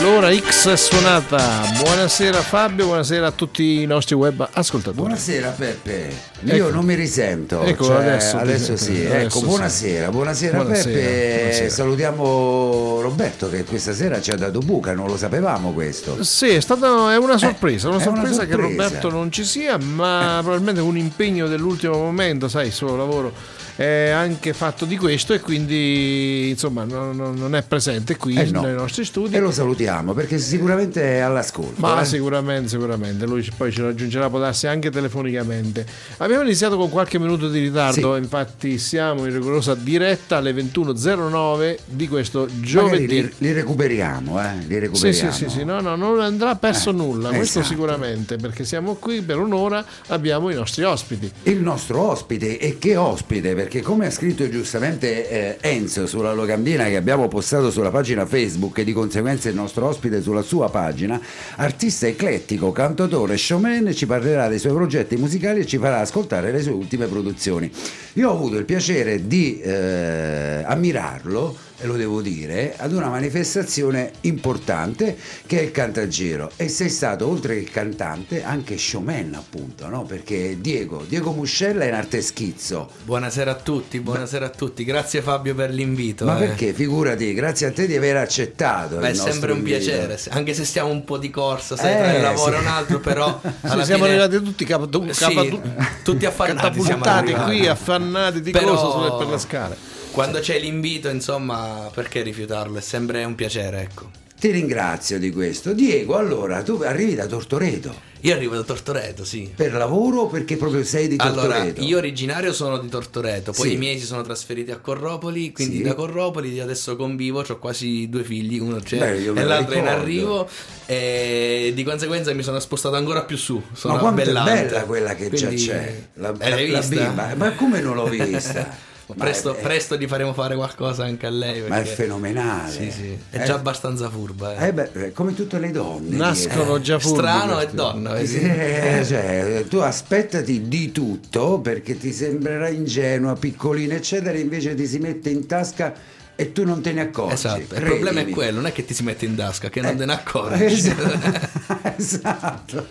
L'ora X è suonata. Buonasera Fabio, buonasera a tutti i nostri web ascoltatori. Buonasera Peppe, io Ecco. non mi risento. Ecco, cioè, adesso adesso sì. adesso ecco, sì. buonasera, buonasera, Buonasera, Peppe. buonasera. Salutiamo Roberto che questa sera ci ha dato buca, non lo sapevamo questo. Sì, è stata è una sorpresa, una Eh, è una sorpresa che sorpresa. Roberto non ci sia, ma probabilmente un impegno dell'ultimo momento, sai, il suo lavoro è anche fatto di questo e quindi insomma non, non- è presente qui Eh, no. nei nostri studi. E lo salutiamo perché sicuramente è all'ascolto. Ma eh. sicuramente, sicuramente, lui poi ci raggiungerà, può darsi anche telefonicamente. Abbiamo iniziato con qualche minuto di ritardo, infatti siamo in rigorosa diretta alle 21.09 di questo giovedì. li, li recuperiamo, eh? Li Sì, recuperiamo. sì, sì, sì, no, no, non andrà perso Eh, nulla, questo esatto. sicuramente, perché siamo qui per un'ora, abbiamo i nostri ospiti. Il nostro ospite, e che ospite, perché come ha scritto giustamente eh, Enzo sulla locandina che abbiamo postato sulla pagina Facebook e di conseguenza il nostro ospite sulla sua pagina, artista eclettico, cantautore, showman, ci parlerà dei suoi progetti musicali e ci farà ascoltare le sue ultime produzioni. Io ho avuto il piacere di eh, ammirarlo, lo devo dire, ad una manifestazione importante che è il Cantagiro e sei stato oltre che cantante anche showman appunto, no? perché Diego, Diego Muscella è in arte schizzo. Buonasera a tutti, buonasera a tutti. Grazie Fabio per l'invito. Ma eh. perché? Figurati, grazie a te di aver accettato. Beh, è sempre un invito. piacere, anche se stiamo un po' di corsa, sai, Eh, tra il lavoro sì. e un altro, però alla siamo fine- arrivati tutti capa, Sì, tutti affannati qui, affannati di Però- per le scale. Quando c'è l'invito, insomma, perché rifiutarlo? È sempre un piacere, ecco. Ti ringrazio di questo. Diego, allora, tu arrivi da Tortoreto Io arrivo da Tortoreto, sì. per lavoro o perché proprio sei di Tortoreto? Allora, io originario sono di Tortoreto, poi Sì. i miei si sono trasferiti a Corropoli, quindi Sì. da Corropoli adesso convivo, ho quasi due figli, uno c'è Beh, e l'altro in arrivo e di conseguenza mi sono spostato ancora più su. Sono Ma quanto è bella quella che Quindi- già c'è, la, Eh, la vista? bimba, ma come non l'ho vista? Presto, è- presto gli faremo fare qualcosa anche a lei. Ma è perché- fenomenale. Sì, sì. È Eh, già abbastanza furba. eh. eh beh, eh, come tutte le donne. Nascono direi. già furbi Strano e donna. Eh, cioè, tu aspettati di tutto perché ti sembrerà ingenua, piccolina, eccetera, invece ti si mette in tasca e tu non te ne accorgi. Esatto, il credimi. problema è quello, non è che ti si mette in tasca, che non Eh, te ne accorgi. Esatto,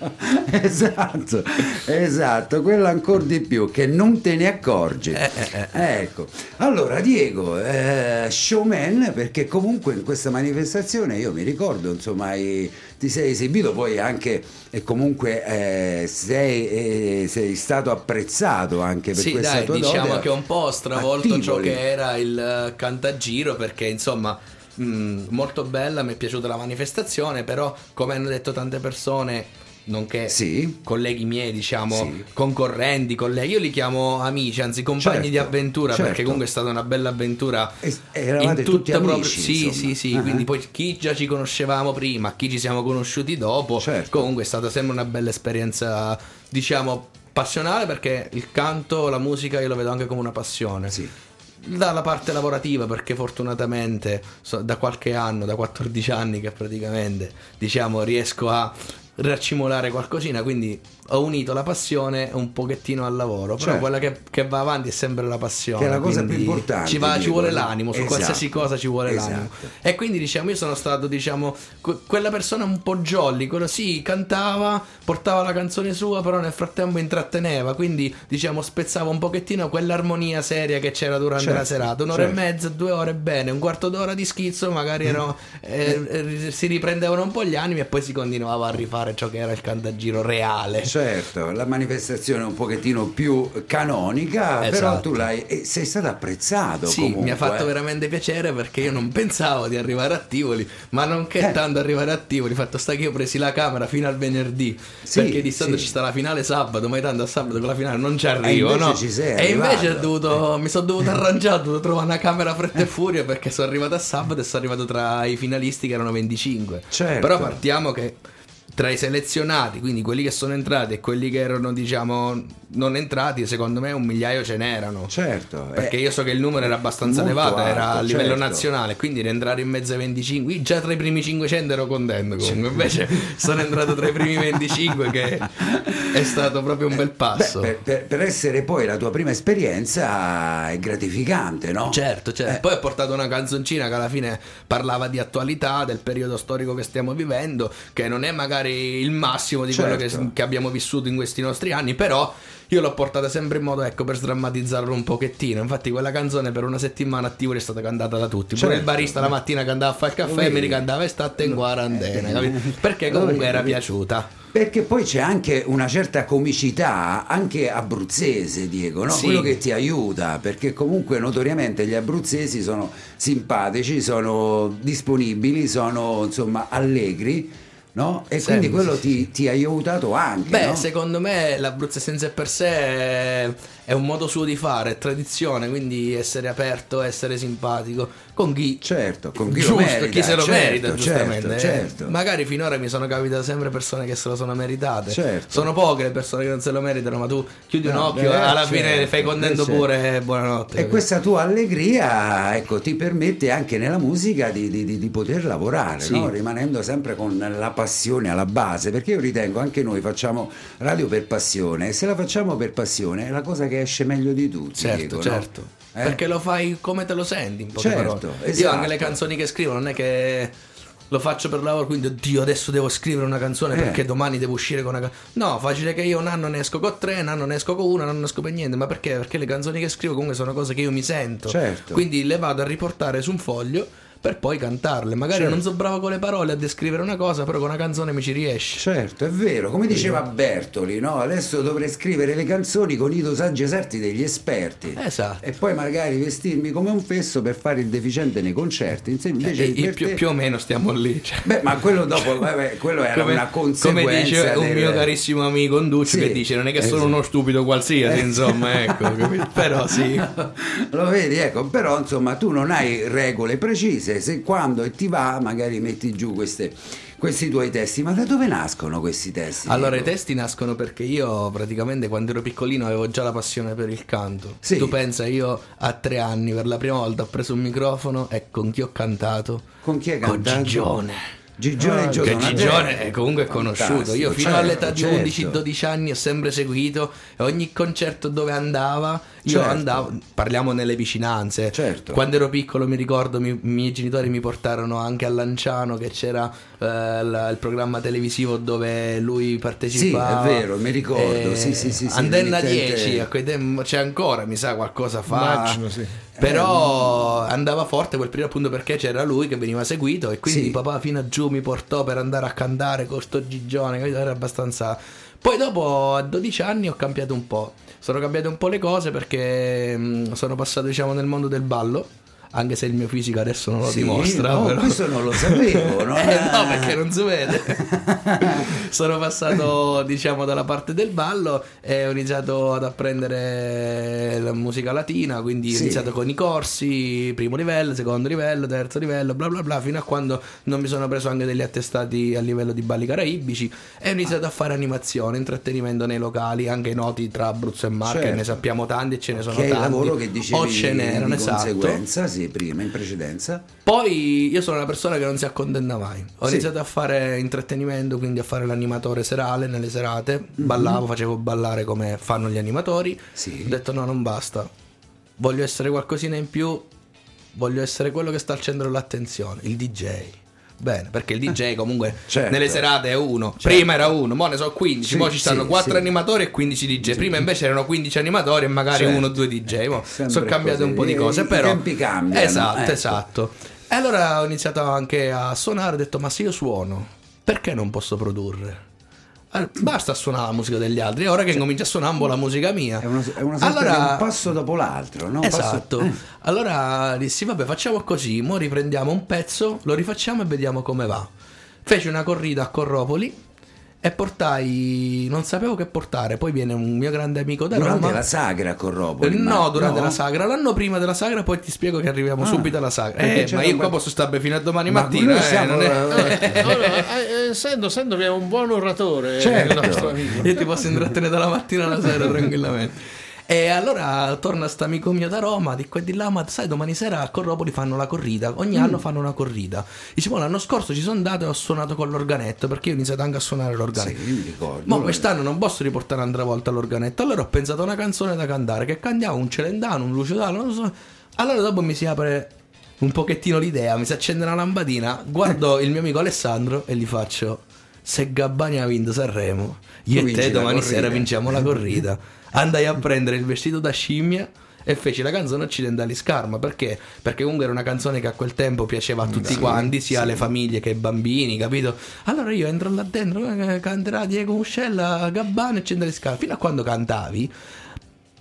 esatto, esatto, quello ancora di più, che non te ne accorgi. Eh, Ecco, allora Diego, eh, showman, perché comunque in questa manifestazione io mi ricordo, insomma, hai- ti sei esibito poi anche e comunque eh, sei, eh, sei stato apprezzato anche per Sì, questa dai, tua diciamo dote che un po' stravolto ciò che era il eh, cantagiro perché insomma mh, molto bella, mi è piaciuta la manifestazione, però come hanno detto tante persone, nonché Sì. colleghi miei, diciamo, Sì. concorrenti, colleghi, io li chiamo amici, anzi compagni Certo, di avventura, certo. perché comunque è stata una bella avventura. E- eravate in tutti amici, Sì, insomma. sì, sì, Ah. quindi poi chi già ci conoscevamo prima, chi ci siamo conosciuti dopo, Certo. comunque è stata sempre una bella esperienza, diciamo, passionale perché il canto, la musica io lo vedo anche come una passione. Sì. Dalla parte lavorativa perché fortunatamente so- da qualche anno, da 14 anni che praticamente diciamo riesco a raccimolare qualcosina, quindi ho unito la passione un pochettino al lavoro, però Certo. quella che, che va avanti è sempre la passione. Che è la cosa più importante, Ci, va- ci vuole no? l'animo, su Esatto. qualsiasi cosa ci vuole Esatto. l'animo. E quindi diciamo io sono stato diciamo que- quella persona un po' jolly, quello sì, cantava, portava la canzone sua, però nel frattempo intratteneva, quindi diciamo spezzava un pochettino quell'armonia seria che c'era durante Certo, la serata, un'ora certo. e mezza, due ore bene, un quarto d'ora di schizzo, magari erano, eh, eh, si riprendevano un po' gli animi e poi si continuava a rifare fare ciò che era il cantagiro reale. Certo, la manifestazione un pochettino più canonica, però Esatto. tu l'hai e sei stato apprezzato Sì, comunque. mi ha fatto eh. veramente piacere perché io non pensavo di arrivare a Tivoli, ma non che Eh. tanto arrivare a Tivoli, fatto sta che io ho presi la camera fino al venerdì, Sì, perché di solito sì. ci sta la finale sabato, ma tanto a sabato con la finale non ci arrivo, invece no? ci sei e invece arrivato. ho dovuto, mi sono dovuto arrangiare, ho dovuto trovare una camera fretta e furia perché sono arrivato a sabato e sono arrivato tra i finalisti che erano 25. Certo. Però partiamo che tra i selezionati, quindi quelli che sono entrati e quelli che erano diciamo non entrati, secondo me un migliaio ce n'erano. Certo, Perché eh, io so che il numero era abbastanza elevato, era a alto, livello certo. nazionale, quindi rientrare in mezzo ai 25, io già tra i primi 500 ero contento comunque, invece sono entrato tra i primi 25 che è stato proprio un bel beh, passo. per, per- per essere poi la tua prima esperienza è gratificante, no? Certo, certo. Eh. Poi ho portato una canzoncina che alla fine parlava di attualità, del periodo storico che stiamo vivendo, che non è magari il massimo di quello Certo. che, che abbiamo vissuto in questi nostri anni, però io l'ho portata sempre in modo, ecco, per sdrammatizzarlo un pochettino. Infatti quella canzone per una settimana a Tivoli è stata cantata da tutti. Pure il Certo. barista la mattina che andava a fare il caffè Vedi. mi ricantava estate in quarantena, Eh, capito? Perché comunque era piaciuta. Perché poi c'è anche una certa comicità, anche abruzzese, Diego, no? Sì. quello che ti aiuta, perché comunque notoriamente gli abruzzesi sono simpatici, sono disponibili, sono insomma allegri, no? E Sì, quindi quello sì, ti, ti ha aiutato anche. Beh, no? secondo me l'Abruzzo senza per sé è, un modo suo di fare, è tradizione, quindi essere aperto, essere simpatico con chi Certo, con chi lo giusto, merita, chi se lo certo, merita, certo, giustamente. eh. certo. Magari finora mi sono capitate sempre persone che se lo sono meritate. Certo. Sono poche le persone che non se lo meritano, ma tu chiudi un No, occhio beh, e alla certo, fine fai contento eh, certo. pure e buonanotte. E capito? questa tua allegria ecco, ti permette anche nella musica di, di- di- di poter lavorare, Sì. no? rimanendo sempre con la passione alla base, perché io ritengo anche noi facciamo radio per passione e se la facciamo per passione è la cosa che esce meglio di tutti. Certo, dico, no? certo. Eh? Perché lo fai come te lo senti, in poche Certo, parole. Io esatto. anche le canzoni che scrivo non è che lo faccio per lavoro, quindi oddio, adesso devo scrivere una canzone Eh. perché domani devo uscire con una canzone. No, facile che io un anno ne esco con tre, un anno ne esco con una, un anno ne esco per niente. Ma perché? Perché le canzoni che scrivo comunque sono cose che io mi sento. Certo. Quindi le vado a riportare su un foglio per poi cantarle. Magari Certo. non so bravo con le parole a descrivere una cosa, però con una canzone mi ci riesce. Certo, è vero, come diceva Bertoli, no? adesso dovrei scrivere le canzoni con i dosaggi eserti degli esperti. Esatto. E poi magari vestirmi come un fesso per fare il deficiente nei concerti. Invece E- e per più, te- più o meno stiamo lì. cioè. Beh, ma quello dopo, vabbè, quello era come, una conseguenza. come dice un del- mio carissimo amico Nduccio Sì, che dice non è che sono esatto. uno stupido qualsiasi Eh. insomma ecco però sì Lo vedi, ecco, però insomma tu non hai regole precise, se quando ti va magari metti giù queste- questi tuoi testi, ma da dove nascono questi testi? allora i testi nascono perché io praticamente quando ero piccolino avevo già la passione per il canto Sì. tu pensa io a tre anni per la prima volta ho preso un microfono e con chi ho cantato Con chi hai con cantato? Gigione Gigione Ah, che. Gigione è comunque conosciuto. Io Fantastico, fino certo, all'età di certo. 11-12 anni ho sempre seguito e ogni concerto dove andava, io Certo. andavo, parliamo nelle vicinanze. Certo. Quando ero piccolo mi ricordo mi- i miei genitori mi portarono anche a Lanciano che c'era eh, la- il programma televisivo dove lui partecipava. Sì, è vero, mi ricordo, sì, sì, sì, sì, Antenna l'emittente- 10, a quei tempi c'è ancora, mi sa qualcosa fa. Immagino, sì. Però andava forte quel periodo appunto perché c'era lui che veniva seguito e quindi Sì. papà fino a giù mi portò per andare a cantare con sto gigione, era abbastanza... Poi dopo a 12 anni ho cambiato un po', sono cambiate un po' le cose perché mh, sono passato diciamo nel mondo del ballo, anche se il mio fisico adesso non lo Sì, dimostra. no, però. questo non lo sapevo, no? Eh, no, perché non si vede. Sono passato, diciamo, dalla parte del ballo e ho iniziato ad apprendere la musica latina, quindi Sì. ho iniziato con i corsi, primo livello, secondo livello, terzo livello, bla bla bla, fino a quando non mi sono preso anche degli attestati a livello di balli caraibici e ho iniziato a fare animazione, intrattenimento nei locali, anche noti tra Abruzzo e Marche, Certo. ne sappiamo tanti e ce ne sono che è il tanti. lavoro che dicevi o ce n'erano, di esatto. conseguenza, sì, prima, in precedenza. Poi io sono una persona che non si accontenta mai. Ho Sì. iniziato a fare intrattenimento, quindi a fare l'animatore serale nelle serate. Mhm. Ballavo, facevo ballare come fanno gli animatori. Sì. Ho detto no, non basta. Voglio essere qualcosina in più. Voglio essere quello che sta al centro dell'attenzione, il DJ. Bene, perché il DJ comunque Certo. nelle serate è uno. Prima era uno, mo ne so 15, Sì, mo ci stanno sì, 4 sì. animatori e 15 DJ. Prima invece erano 15 animatori e magari Certo. uno o due DJ. Mo Sempre sono cambiate così. un po' di I- cose, i però tempi cambiano, Esatto, ecco. esatto. E allora ho iniziato anche a suonare, ho detto "Ma se io suono, perché non posso produrre?" Eh, Basta suonare la musica degli altri, è ora che comincia a suonare un po' la musica mia. È una, è una Allora- un passo dopo l'altro, no? Un passo- Esatto. eh. Allora dissi, vabbè, facciamo così, mo riprendiamo un pezzo, lo rifacciamo e vediamo come va. Feci una corrida a Corropoli e portai, non sapevo che portare, poi viene un mio grande amico da Durante Roma. la sagra con Ropoli. Eh, No, ma- durante no? la sagra, l'anno prima della sagra, poi ti spiego che arriviamo Ah, subito alla sagra. Eh, ma io qua posso stare fino a domani Ma mattina. eh, siamo- non è- Allora, eh, essendo, essendo che è un buon oratore, Certo. il nostro amico. Io ti posso intrattenere dalla mattina alla sera tranquillamente. E allora torna sto amico mio da Roma, di qua e di là, ma sai, domani sera a Corropoli fanno la corrida, ogni Mm. anno fanno una corrida. Dice, "Mo, l'anno scorso ci sono andato e ho suonato con l'organetto, perché io ho iniziato anche a suonare l'organetto. Sì. Ma quest'anno non posso riportare un'altra volta l'organetto, allora ho pensato a una canzone da cantare, che cantiamo un celendano, un lucidano, non so. Allora dopo mi si apre un pochettino l'idea, mi si accende una lampadina, guardo il mio amico Alessandro e gli faccio, se Gabbani ha vinto Sanremo, io e te domani corrida." sera vinciamo la corrida. Andai a prendere il vestito da scimmia e feci la canzone Occidentali Scarma perché? Perché comunque era una canzone che a quel tempo piaceva a tutti quanti, sia alle famiglie che ai bambini, capito? Allora io entro là dentro, eh, canterà Diego Muscella, Gabbani e Occidentali Scarma. Fino a quando cantavi,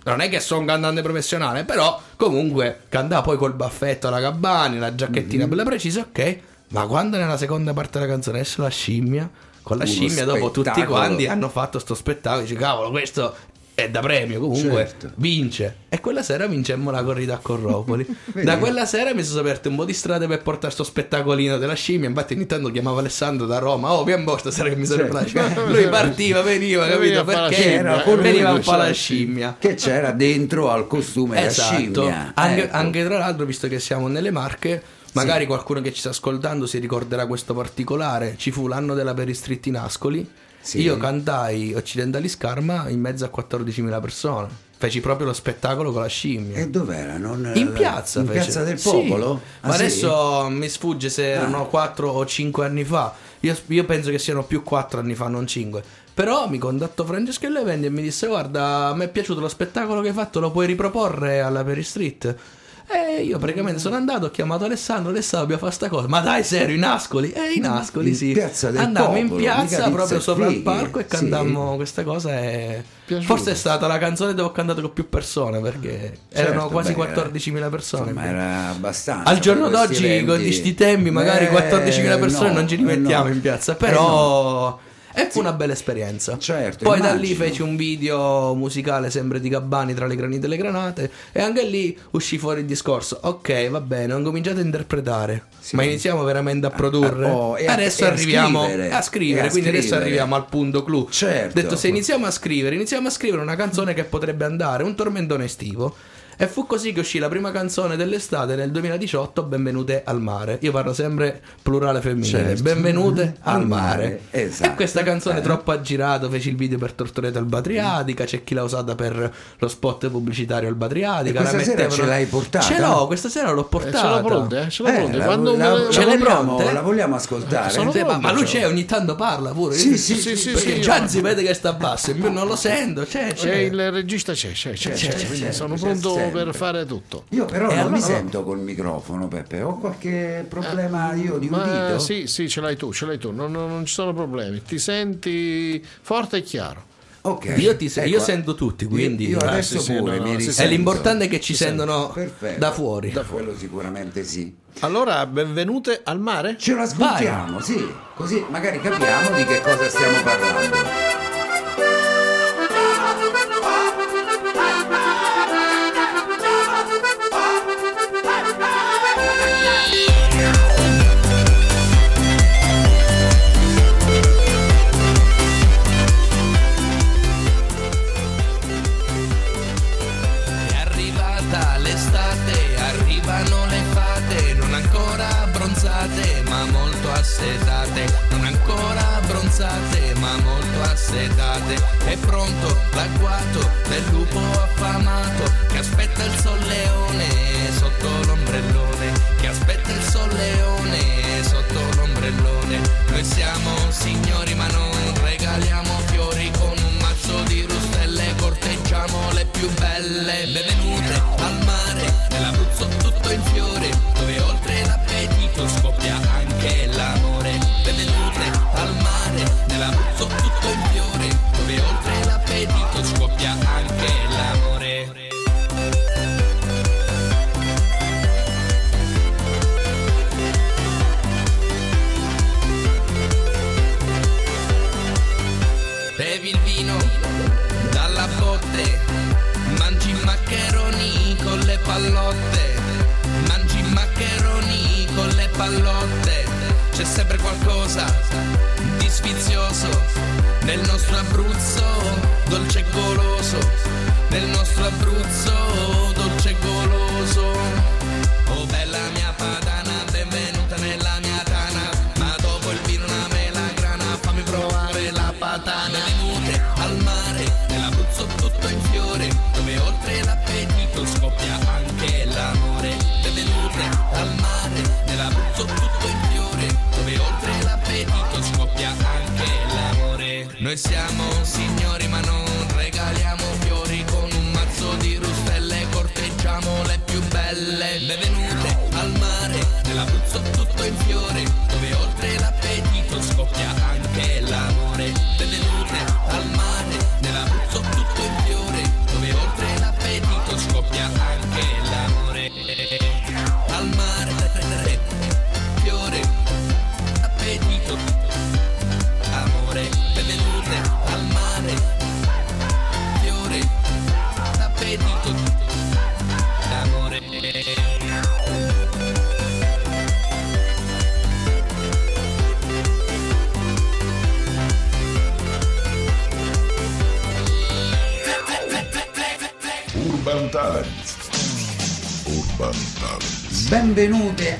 non è che sono un cantante professionale, però comunque cantava poi col baffetto alla Gabbani, la giacchettina Mhm. bella precisa, ok. Ma quando nella seconda parte della canzone esce la scimmia, con la Uno scimmia dopo tutti quanti hanno fatto sto spettacolo, dici cavolo, questo è da premio, comunque Certo. vince. E quella sera vincemmo la corrida a Corropoli. Da quella sera mi sono aperte un po' di strade per portare sto spettacolino della scimmia. Infatti, ogni tanto chiamavo Alessandro da Roma. Oh, vieni po' stasera che mi serve la scimmia. Lui partiva, veniva, capito? Perché Era veniva un po' la c'era scimmia. Che c'era dentro al costume Esatto. scimmia. Anche, Ecco. anche tra l'altro, visto che siamo nelle Marche, magari qualcuno che ci sta ascoltando si ricorderà questo particolare. Ci fu l'anno della Peristretti in Ascoli. Sì. Io cantai Occidentali Scarma in mezzo a 14.000 persone. Feci proprio lo spettacolo con la scimmia. E dov'era? Non- In piazza, In fece. piazza del Sì. popolo? Ma Ah, sì? adesso mi sfugge se erano 4 o 5 anni fa. Io, io penso che siano più 4 anni fa, non 5. Però mi contattò Francesco Levendi e mi disse: Guarda, a me è piaciuto lo spettacolo che hai fatto, lo puoi riproporre alla Perry Street. E io praticamente sono andato, ho chiamato Alessandro, Alessandro dobbiamo fare sta cosa. Ma dai, serio, in Ascoli? Eh, in Ascoli, In sì. piazza del Andammo in piazza, proprio sopra il palco e sì. cantammo questa cosa. E... Forse è stata la canzone dove ho cantato con più persone perché Certo, erano quasi beh, era- 14.000 persone. Insomma, era abbastanza. Al giorno questi d'oggi, eventi. con sti tempi, magari Eh, 14.000 persone no, non ci eh, rimettiamo no. in piazza. Eh, Però. E fu una bella esperienza. Certo, Poi da lì immagino. feci un video musicale sempre di Gabbani tra le granite e le granate. E anche lì uscì fuori il discorso. Ok, va bene, ho cominciato a interpretare. Sì. Ma iniziamo veramente a produrre. oh, e adesso e a arriviamo scrivere. a scrivere. A quindi adesso scrivere. arriviamo al punto clou. Certo. Detto, se iniziamo a scrivere, iniziamo a scrivere una canzone che potrebbe andare, un tormentone estivo. E fu così che uscì la prima canzone dell'estate nel 2018, Benvenute al mare. Io parlo sempre plurale femminile. Certo. Benvenute al Al mare. esatto. E questa canzone Eh. troppo aggirato, feci il video per Tortoreta al Badriatica, c'è chi l'ha usata per lo spot pubblicitario al Badriatica. E questa mettevano- ce l'hai portata? Ce l'ho, questa sera l'ho Eh, portata. ce l'ho pronta, eh? Ce l'ho Eh, pronta. la, Quando la- me- la Ce l'hai vogliamo, pronte? la vogliamo ascoltare? Sono Sì, ma, ma lui c'è, ogni tanto parla pure. Sì, sì, sì, sì, perché sì, già io- si vede che sta basso, in più non lo sento. C'è, C'è c'è. il regista, c'è, c'è, c'è, c'è, c'è, quindi c'è, sono c'è pronto sempre. per fare tutto. Io però E non allora- mi sento col microfono, Peppe. Ho qualche problema io di Ma udito? sì, sì, ce l'hai tu, ce l'hai tu, non, non- non ci sono problemi. Ti senti forte e chiaro. Ok. Io, ti se- io Ecco, sento tutti, quindi Io, Ah, adesso sì, pure no, mi no. E l'importante è che ci sentono Perfetto. da fuori. Da quello sicuramente sì. Allora, benvenute al mare. Ce lo ascoltiamo, sì. Così magari capiamo di che cosa stiamo parlando. È pronto l'agguato del lupo affamato, che aspetta il solleone sotto l'ombrellone, che aspetta il solleone sotto l'ombrellone. Noi siamo signori ma non regaliamo fiori con un mazzo di rustelle, corteggiamo le più belle. Benvenute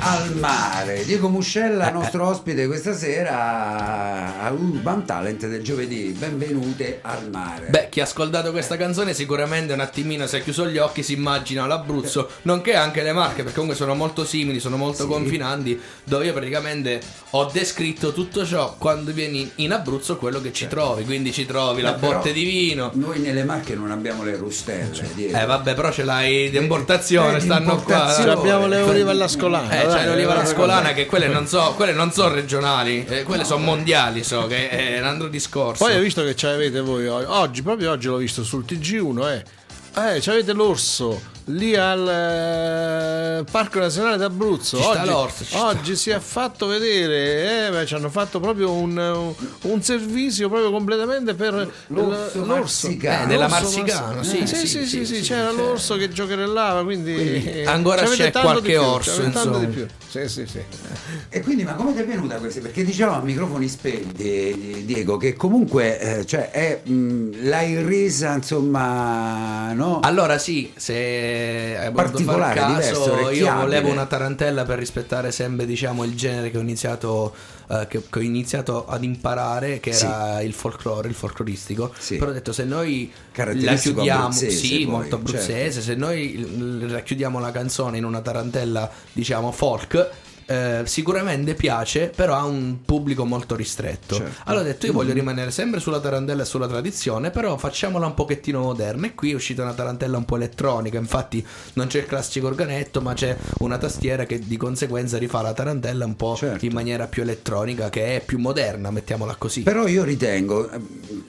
I mare. Diego Muscella, nostro ospite questa sera a Urban Talent del giovedì. Benvenute al mare. Beh, chi ha ascoltato questa canzone sicuramente un attimino si è chiuso gli occhi, si immagina l'Abruzzo, nonché anche le Marche, perché comunque sono molto simili, sono molto confinanti, dove io praticamente ho descritto tutto ciò quando vieni in Abruzzo quello che ci trovi, quindi ci trovi la Eh, però botte di vino. Noi nelle Marche non abbiamo le rustelle. Diego. Eh vabbè, però ce l'hai di importazione, Eh, stanno importazione. qua. Abbiamo le olive alla scolana. Eh, c'è dai, l'oliva alla eh, scolana che quelle non so, quelle non sono regionali, eh, quelle sono mondiali, so che è un altro discorso. Poi hai visto che c'avete voi oggi, oggi, proprio oggi l'ho visto sul TG1, eh. Eh, c'avete l'orso lì al eh, Parco Nazionale d'Abruzzo. Oggi, l'orso, oggi si è fatto vedere, eh, beh, ci hanno fatto proprio un, un- un servizio proprio completamente per L'orso l- marsicano. Eh, nella L'orso Marsicano, mars- sì, eh, sì, sì, sì, sì, sì, sì, sì, c'era sì. l'orso che giocherellava, quindi ancora c'avete c'è qualche più, orso, tanto di insomma. più. Sì, sì, sì. E quindi, ma come ti è venuta questa? Perché diciamo a microfoni spenti, Diego, che comunque eh, cioè, è, mh, l'hai resa, insomma, no? Allora sì, se hai voluto Particolare, far diverso, caso, io volevo una tarantella per rispettare sempre diciamo il genere che ho iniziato, eh, che, che ho iniziato ad imparare, che era il folklore, il folcloristico. Sì. Però ho detto se noi la chiudiamo, sì, poi, molto abruzzese, certo. se noi racchiudiamo la canzone in una tarantella diciamo folk, eh, sicuramente piace, però ha un pubblico molto ristretto. Certo. Allora ho detto io voglio rimanere sempre sulla tarantella e sulla tradizione, però facciamola un pochettino moderna. E qui è uscita una tarantella un po' elettronica, infatti non c'è il classico organetto, ma c'è una tastiera che di conseguenza rifà la tarantella un po' Certo. in maniera più elettronica, che è più moderna, mettiamola così. Però io ritengo,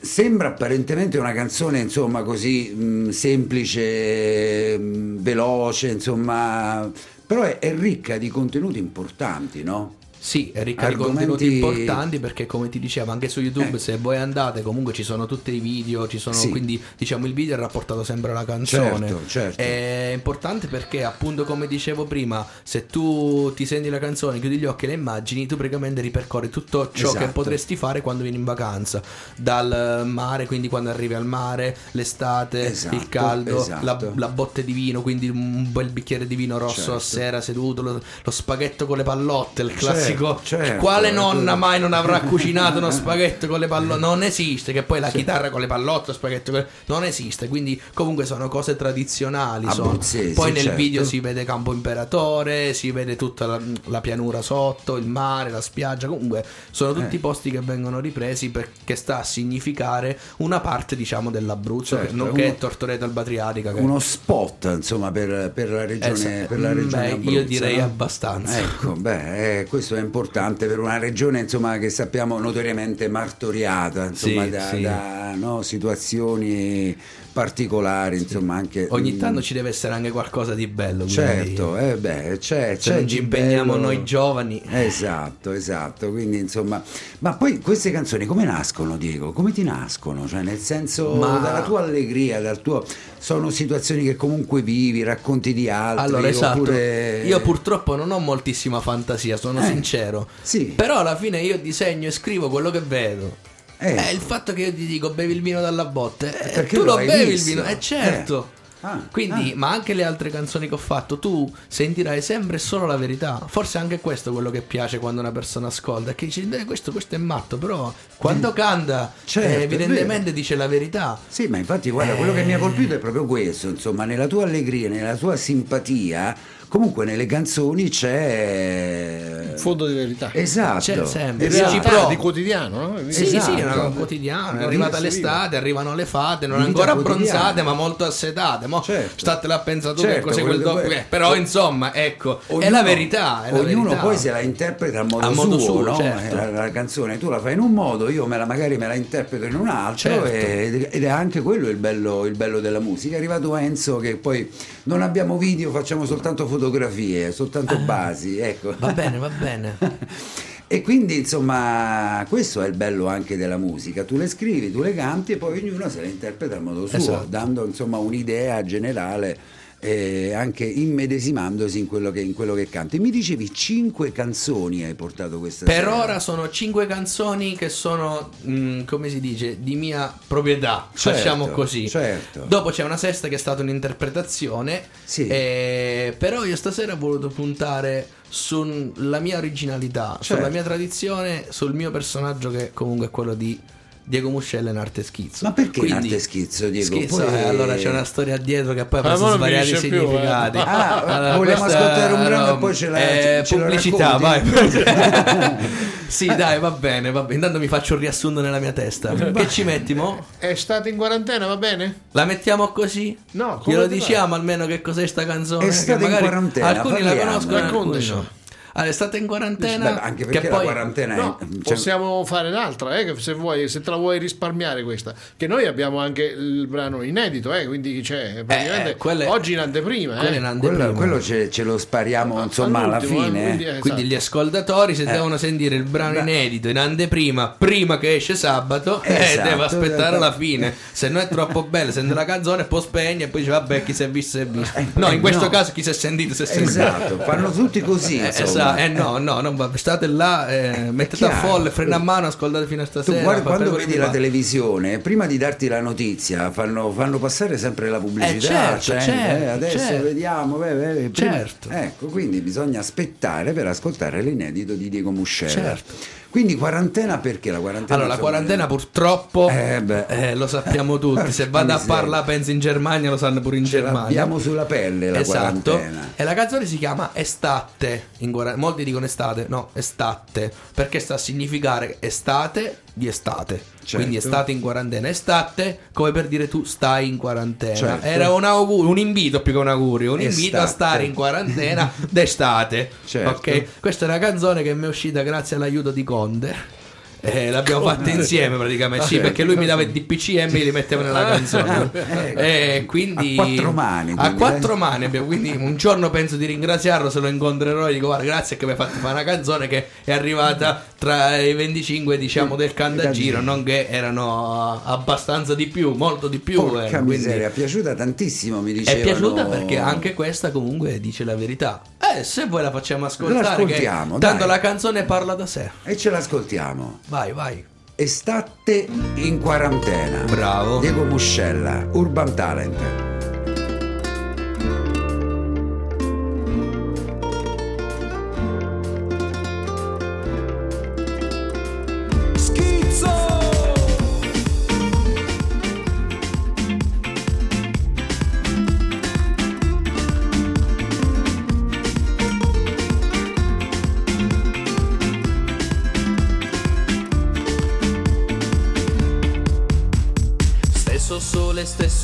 sembra apparentemente una canzone insomma così mh, semplice, mh, veloce, insomma, però è, è ricca di contenuti importanti, no? Sì, è ricca Argomenti- di contenuti importanti perché come ti dicevo anche su YouTube Eh. se voi andate comunque ci sono tutti i video, ci sono, Sì. quindi diciamo il video è rapportato sempre alla canzone. Certo, certo. È importante perché appunto come dicevo prima, se tu ti senti la canzone, chiudi gli occhi e le immagini, tu praticamente ripercorri tutto ciò che Esatto. potresti fare quando vieni in vacanza, dal mare, quindi quando arrivi al mare, l'estate, Esatto, il caldo, esatto. la, la botte di vino, quindi un bel bicchiere di vino rosso Certo. a sera seduto, lo, lo spaghetto con le pallotte, il classico certo. quale nonna mai non avrà cucinato uno spaghetto con le pallotte? Non esiste, che poi la chitarra con le pallotte, lo spaghetto con non esiste, quindi comunque sono cose tradizionali. sono. Abruzzesi, Poi nel certo. video si vede Campo Imperatore, si vede tutta la, la pianura sotto, il mare, la spiaggia, comunque sono tutti Eh. posti che vengono ripresi perché sta a significare una parte diciamo dell'Abruzzo, Certo, che nonché uno- Tortoreto Albadriatica. Che... Uno spot insomma per, per la regione, Esatto. per la regione Beh, Abruzzo, io direi no? abbastanza. Ecco, beh, eh, questo è importante per una regione insomma, che sappiamo notoriamente martoriata insomma, Sì, da, sì. da, no, situazioni particolari, insomma anche... Ogni tanto ci deve essere anche qualcosa di bello. Certo, eh beh, c'è, Se c'è ci impegniamo bello. noi giovani. Esatto, esatto, quindi insomma, ma poi queste canzoni come nascono Diego? Come ti nascono? Cioè nel senso Ma- dalla tua allegria, dal tuo... sono situazioni che comunque vivi, racconti di altri, Allora, esatto. oppure... Io purtroppo non ho moltissima fantasia, sono Eh, sincero. sì. Però alla fine io disegno e scrivo quello che vedo. Eh. Eh, il fatto che io ti dico bevi il vino dalla botte, eh, Perché tu lo lo bevi visto. il vino, eh certo. Eh. Ah, Quindi, ah. ma anche le altre canzoni che ho fatto, tu sentirai sempre solo la verità. Forse anche questo è quello che piace quando una persona ascolta. Che dici, "Eh, questo, questo è matto, però quando canta, Certo, eh, è evidentemente dice la verità. Sì, ma infatti guarda, quello che mi ha colpito è proprio questo, insomma, nella tua allegria, nella tua simpatia, comunque nelle canzoni c'è... Fondo di verità. Esatto. C'è sempre. Di esatto. realtà, di quotidiano, no? Sì, Esatto. sì, è una quotidiano, è Una arrivata l'estate, arrivano le fate, non ancora quotidiana. abbronzate, ma molto assetate. Mo Certo. statela a pensare tu Certo, che cos'è quel poi- eh, però insomma, ecco, è Ognuno- la verità. È la ognuno verità. poi se la interpreta a modo, A modo suo, suo, no? certo. Eh, la, la canzone tu la fai in un modo, io me la, magari me la interpreto in un altro Certo. e- ed è anche quello il bello, il bello della musica. È arrivato Enzo che poi non abbiamo video, facciamo soltanto fotografie, soltanto basi, ecco. Ah. Va bene, va bene. E quindi insomma questo è il bello anche della musica, tu le scrivi, tu le canti e poi ognuno se le interpreta a modo suo, Esatto. dando insomma un'idea generale e anche immedesimandosi in quello, che, in quello che canti. Mi dicevi cinque canzoni hai portato questa Per sera. ora sono cinque canzoni che sono, mm, come si dice, di mia proprietà, Certo, facciamo così. certo. Dopo c'è una sesta che è stata un'interpretazione, Sì. eh, però io stasera ho voluto puntare sulla mia originalità, sulla Certo. mia tradizione, sul mio personaggio che comunque è quello di Diego Muscella in arte schizzo. Ma perché in Quindi, arte schizzo, Diego? Schizzo, Poi- eh, allora c'è una storia dietro che poi ma non svariati finisce più, eh. significati. Ah, vogliamo questa- ascoltare un brano e no, poi ce la- eh, ce- pubblicità, vai. sì, dai, va bene, va bene. Intanto mi faccio un riassunto nella mia testa. Che ci metti, mo? È stato in quarantena, va bene? La mettiamo così? No, come Glielo diciamo almeno che cos'è sta canzone? È stata in magari quarantena, Alcuni la conoscono, alcuni Raccontaci. no. Allora, è stata in quarantena. Beh, anche perché che la poi... quarantena No, è... cioè- possiamo fare l'altra, eh, se vuoi, se te la vuoi risparmiare questa. Che noi abbiamo anche il brano inedito, eh, quindi c'è praticamente Eh, quelle- oggi in anteprima. eh. in anteprima. quello, quello ce, ce lo spariamo insomma alla eh, fine. quindi, eh. eh, Quindi esatto. gli ascoltatori se devono sentire il brano Beh. inedito in anteprima prima che esce sabato eh, Esatto, devo aspettare esatto. la fine se no è troppo bello sente la canzone poi spegne e poi dice vabbè chi si è visto si è visto no eh, in questo no. caso chi si è sentito si è sentito Esatto, fanno tutti così. Eh, insomma. esatto, eh, no, no, non va- state là, eh, mettete a folle, frena a mano, ascoltate fino a Tu stasera. guarda, fa- quando vedi la televisione, prima di darti la notizia, fanno, fanno passare sempre la pubblicità. Eh, certo, cioè, certo, eh, adesso certo. vediamo. beh, beh, Certo. Ecco, quindi bisogna aspettare per ascoltare l'inedito di Diego Muscella. Certo. Quindi quarantena perché la quarantena? Allora, la quarantena purtroppo Eh, eh, lo sappiamo tutti. Se vado a parlare, penso in Germania, lo sanno pure in Ce Germania. l'abbiamo sulla pelle la esatto. quarantena. E la canzone si chiama Estate. In guara- Molti dicono estate, no, estate. Perché sta a significare estate di estate. Certo. Quindi estate in quarantena. Estate, come per dire tu stai in quarantena. Certo. Era un augurio, un invito più che un augurio. Un invito a stare in quarantena d'estate. Certo. Ok? Questa è una canzone che mi è uscita grazie all'aiuto di Conde. Eh, l'abbiamo fatta insieme praticamente, sì, Certo. perché lui mi dava i DPCM e li metteva nella canzone. Ecco. Eh, quindi, A quattro mani, A quindi, quattro eh. mani abbiamo- quindi un giorno penso di ringraziarlo se lo incontrerò e dico guarda grazie che mi hai fatto fare una canzone che è arrivata tra i 25 diciamo del Candagiro, non che erano abbastanza di più, molto di più. Porca eh, quindi- miseria, è piaciuta tantissimo, mi è dicevano. piaciuta perché anche questa comunque dice la verità. Eh, se vuoi la facciamo ascoltare, che tanto dai. la canzone parla da sé. E ce l'ascoltiamo. Vai, vai. Estate in quarantena. Bravo. Diego Muscella, Urban Talent.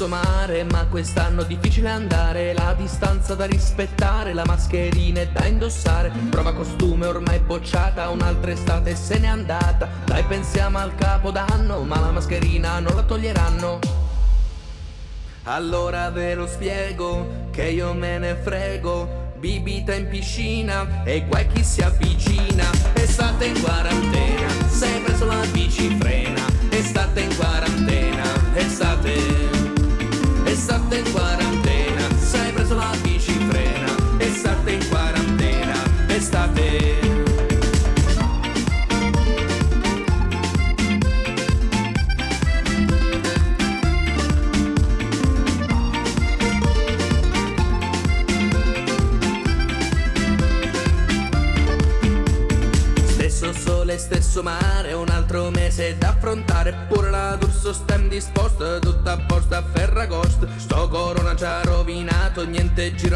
Stesso mare, ma quest'anno difficile andare, la distanza da rispettare, la mascherina è da indossare, prova costume ormai bocciata, un'altra estate se n'è andata, dai pensiamo al capodanno, ma la mascherina non la toglieranno. Allora ve lo spiego che io me ne frego. Bibita in piscina e guai chi si avvicina. Estate in quarantena, sei preso la bicifrena. Estate in quarantena, estate. Estate in quarantena,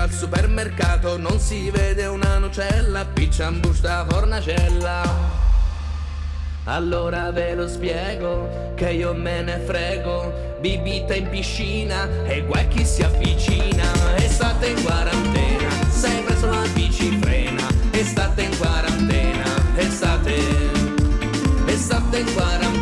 giro al supermercato Non si vede una nocella, piccia in busta fornacella. Allora ve lo spiego che io me ne frego. Bibita in piscina e guai chi si avvicina. Estate in quarantena, sei preso la bicifrena Estate in quarantena, estate Estate in quarantena,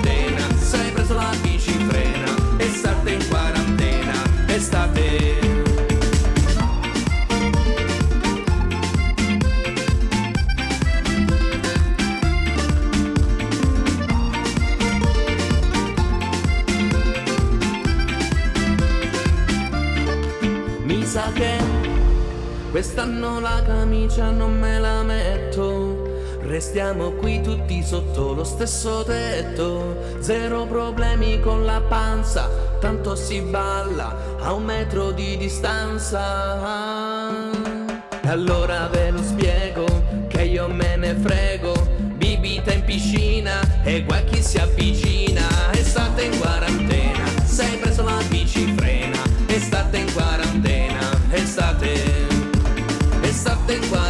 quest'anno la camicia non me la metto. Restiamo qui tutti sotto lo stesso tetto. Zero problemi con la panza, tanto si balla a un metro di distanza. E allora ve lo spiego che io me ne frego. Bibita in piscina e guai chi si avvicina. Estate in quarantena, sei preso la bicifrena. Estate in quarantena, estate. Estate in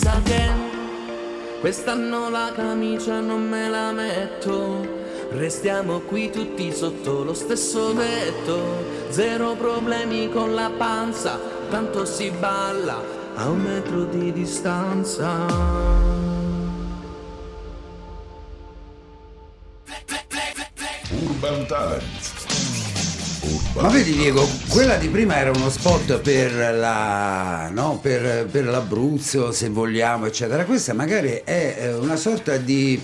sa che quest'anno la camicia non me la metto. Restiamo qui tutti sotto lo stesso tetto. Zero problemi con la panza, tanto si balla a un metro di distanza. Urban Talent. Urban Ma vedi Diego, quella di prima era uno spot per, la, no, per, per l'Abruzzo, se vogliamo, eccetera. Questa magari è eh, una sorta di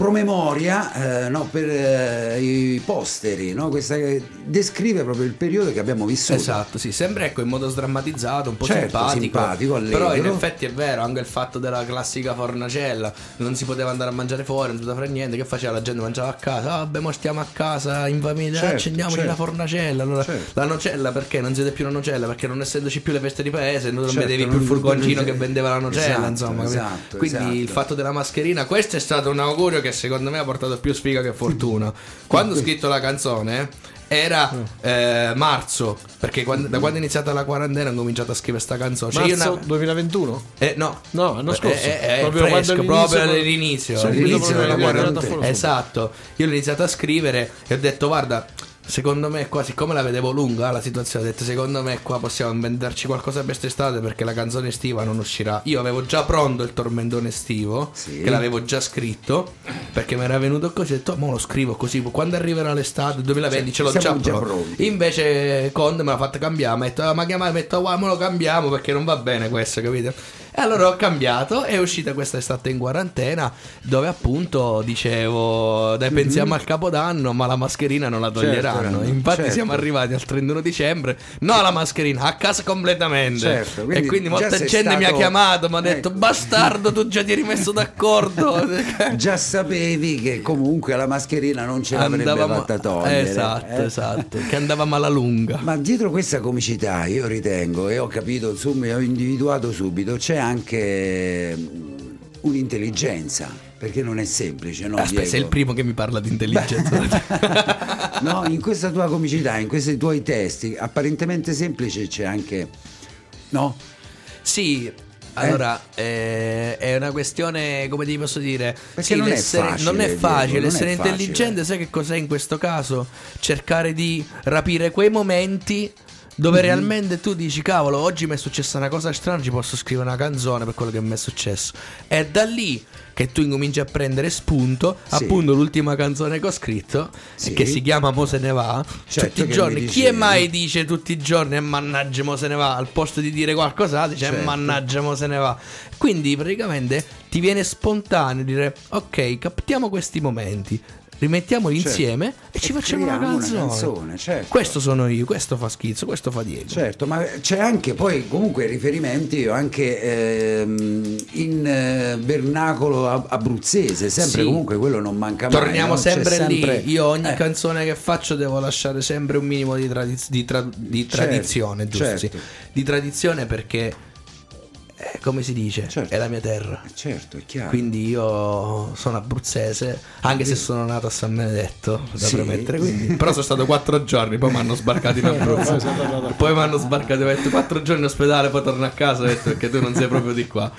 promemoria eh, no, per eh, i posteri, no? Questa descrive proprio il periodo che abbiamo vissuto. Esatto, sì, sembra ecco in modo sdrammatizzato, un po' Certo, simpatico, simpatico, allegro. però in effetti è vero, anche il fatto della classica fornacella, non si poteva andare a mangiare fuori, non si poteva fare niente, che faceva la gente mangiava a casa, ah, vabbè, mo stiamo a casa in famiglia, Certo, accendiamoci certo. la fornacella, allora Certo. la nocella perché non siete più una nocella, perché non essendoci più le feste di paese, non Certo, vedevi più il furgoncino non- che vendeva la nocella, Esatto, insomma, esatto, quindi esatto. il fatto della mascherina, questo è stato un augurio che secondo me ha portato più sfiga che fortuna. Quando ho scritto la canzone era eh, marzo, perché quando- da quando è iniziata la quarantena ho cominciato a scrivere sta canzone. Cioè, io Marzo una- 2021? eh, no, No, l'anno scorso. Eh, eh, eh, Proprio fresco, quando proprio all'inizio- all'inizio. All'inizio della che quarantena. fuori. Esatto, io ho iniziato a scrivere e ho detto guarda, secondo me qua, siccome la vedevo lunga la situazione, ho detto secondo me qua possiamo inventarci qualcosa per quest'estate perché la canzone estiva non uscirà. Io avevo già pronto il tormentone estivo, Sì. che l'avevo già scritto, perché mi era venuto così, ho detto mo lo scrivo così, quando arriverà l'estate 2020 ce l'ho già, già pronto. Invece Conte me l'ha fatto cambiare, mi ha detto, "Ah, ma chiama, mi ha detto, guarda, me lo cambiamo perché non va bene questo, capito? E allora ho cambiato, è uscita questa estate in quarantena, dove appunto dicevo, dai pensiamo al capodanno, ma la mascherina non la toglieranno. Certo, Infatti certo. siamo arrivati al 31 dicembre, no la mascherina, a casa completamente. Certo, quindi e quindi molta gente mi ha stato- chiamato, mi ha detto, Ecco. bastardo, tu già ti eri messo d'accordo. Già sapevi che comunque la mascherina non ce l'avrebbe Andavamo- fatta togliere. Esatto, eh? esatto, che andavamo alla lunga. Ma dietro questa comicità io ritengo e ho capito, insomma, ho individuato subito, c'è anche mm, un'intelligenza. perché non è semplice, no? Aspetta, sei il Diego? primo che mi parla di intelligenza. No, in questa tua comicità, in questi tuoi testi, apparentemente semplice c'è anche... No? Sì, allora eh, è una questione, come ti posso dire? Sì, non è l'essere- facile, non è Diego, facile, è essere facile. intelligente, sai che cos'è in questo caso? Cercare di rapire quei momenti. Dove realmente tu dici cavolo oggi mi è successa una cosa strana ci posso scrivere una canzone per quello che mi è successo è da lì che tu incominci a prendere spunto Sì. appunto l'ultima canzone che ho scritto Sì. che si chiama Mo se ne va Certo tutti i giorni chi è mai dice tutti i giorni e mannaggia mo se ne va al posto di dire qualcos'altro dice Certo. mannaggia mo se ne va quindi praticamente ti viene spontaneo dire ok captiamo questi momenti rimettiamoli Certo. insieme e, ci E facciamo una creiamo una canzone, canzone, certo. questo sono io questo fa schizzo questo fa Diego Certo, ma c'è anche poi comunque riferimenti anche ehm, in eh, vernacolo ab- abruzzese, sempre Sì. comunque quello non manca mai. Torniamo? C'è sempre, lì. Io ogni eh, canzone che faccio devo lasciare sempre un minimo di, tradiz- di tra- di Certo, tradizione, giusto? certo. Sì. Di tradizione perché, eh, come si dice, Certo. è la mia terra. Certo, è chiaro. Quindi io sono abruzzese, anche se sono nato a San Benedetto, da Sì. premettere. quindi- Però sono stato quattro giorni, poi mi hanno sbarcato in Abruzzo. poi mi hanno sbarcato, ho detto quattro giorni in ospedale, poi torno a casa, ho detto perché tu non sei proprio di qua.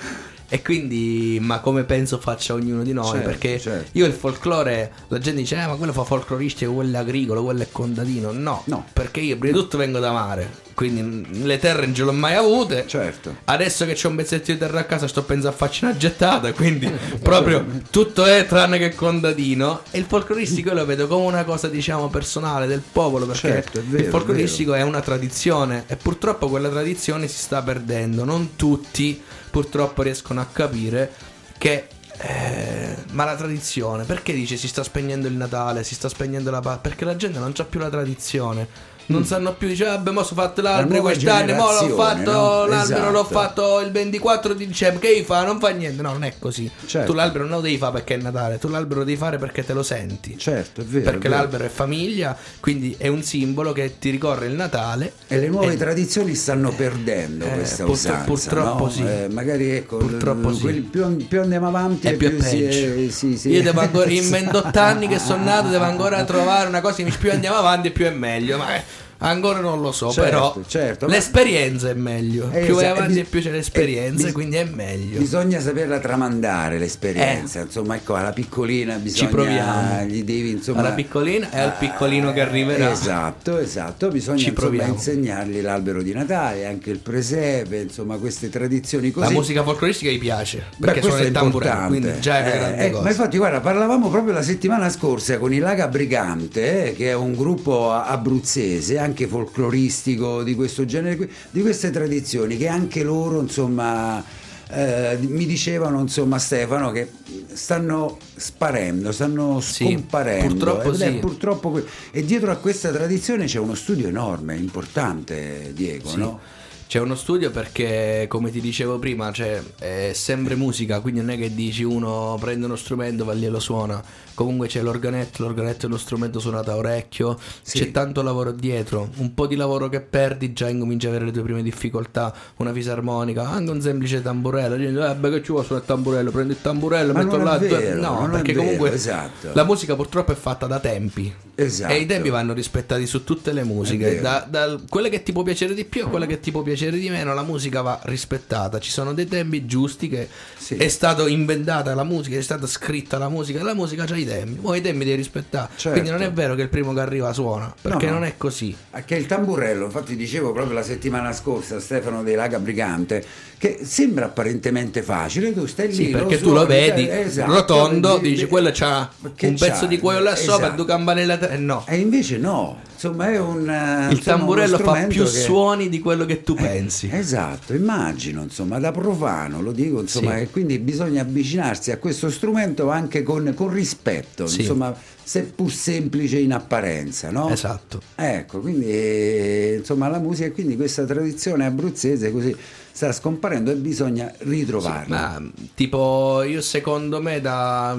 E quindi, ma come penso faccia ognuno di noi? Certo, perché certo. io il folklore, la gente dice, eh, ma quello fa folcloristico, quello è agricolo, quello è contadino. No, No. perché io prima di tutto vengo da mare, quindi le terre non ce l'ho mai avute. Certo. Adesso che c'ho un pezzetto di terra a casa sto pensando a farci una gettata, quindi proprio tutto è tranne che contadino. E il folcloristico io lo vedo come una cosa, diciamo, personale del popolo, perché Certo, è vero, il folcloristico è, una tradizione e purtroppo quella tradizione si sta perdendo. Non tutti purtroppo riescono a capire che... eh, ma la tradizione, perché dice si sta spegnendo il Natale, si sta spegnendo la Pasqua? Perché la gente non c'ha più la tradizione. Non sanno più, dice, vabbè, mo ho fatto l'albero nuova quest'anno, mo l'ho fatto no? l'albero, l'ho Esatto. fatto il 24 di dicembre. Che fa? Non fa niente. No, non è così. Certo. Tu l'albero non lo devi fare perché è Natale, tu l'albero lo devi fare perché te lo senti. Certo, è vero. perché è vero. l'albero è famiglia, quindi è un simbolo che ti ricorda il Natale. E le nuove E- tradizioni stanno perdendo eh, questa purtro- usanza. purtroppo no? sì. Eh, magari ecco, Purtroppo l- sì. quelli più, più andiamo avanti È più più peggio. eh, sì, sì. Io devo ancora, in 28 anni che sono nato, devo ancora trovare una cosa che più andiamo avanti più è meglio. Ma eh, ancora non lo so, Certo, però certo, ma- l'esperienza è meglio. Eh, più vai esatto, avanti e più c'è l'esperienza, eh, bis- quindi è meglio. Bisogna saperla tramandare l'esperienza, insomma, ecco, alla piccolina bisogna proviamo. gli devi insomma Alla piccolina e al piccolino che arriverà. Esatto, esatto, bisogna Ci insomma, insegnargli l'albero di Natale, anche il presepe, insomma, queste tradizioni così. La musica folcloristica gli piace Beh, perché questo suona è il tamburello, importante. quindi già è una Eh, grande eh, cosa. Ma infatti, guarda, parlavamo proprio la settimana scorsa con i Laga Brigante, eh, che è un gruppo abruzzese, anche folcloristico di questo genere, qui, di queste tradizioni che anche loro, insomma, eh, mi dicevano, insomma, Stefano, che stanno sparendo, stanno Sì, scomparendo. purtroppo Ed è sì. purtroppo e dietro a questa tradizione c'è uno studio enorme, importante, Diego, Sì. no? C'è uno studio perché, come ti dicevo prima, cioè, è sempre musica, quindi non è che dici uno prende uno strumento, va lì e lo suona. Comunque c'è l'organetto, l'organetto è uno strumento suonato a orecchio, Sì. c'è tanto lavoro dietro, un po' di lavoro che perdi, già incominci a avere le tue prime difficoltà, una fisarmonica, anche un semplice tamburello, dici, eh beh che ci vuole suonare il tamburello, prendi il tamburello, Ma metto là, vero, no, perché vero, comunque esatto. la musica purtroppo è fatta da tempi. Esatto. E i tempi vanno rispettati su tutte le musiche, da, da quelle che ti può piacere di più a quelle che ti può piacere di meno, la musica va rispettata. Ci sono dei tempi giusti che Sì. è stata inventata la musica, è stata scritta la musica, la musica ha i tempi, poi i tempi devi rispettare. Certo. Quindi non è vero che il primo che arriva suona, perché no. non è così. Che il tamburello, infatti dicevo proprio la settimana scorsa a Stefano dei Laga Brigante, che sembra apparentemente facile, tu stai lì, Sì, perché tu suoni, lo vedi cioè, esatto, rotondo, di- dici di- quello c'ha un pezzo c'ha? di cuoio là sopra e Esatto. due campanelle eh, no. E invece no, insomma è un... eh, Il insomma, tamburello fa più che- suoni di quello che tu pensi. Esatto, immagino, insomma, da profano, lo dico, insomma, Sì. e quindi bisogna avvicinarsi a questo strumento anche con, con rispetto, Sì. insomma, seppur semplice in apparenza, no? Esatto. Ecco, quindi eh, insomma la musica e quindi questa tradizione abruzzese così sta scomparendo e bisogna ritrovarla. Ma tipo, io secondo me da,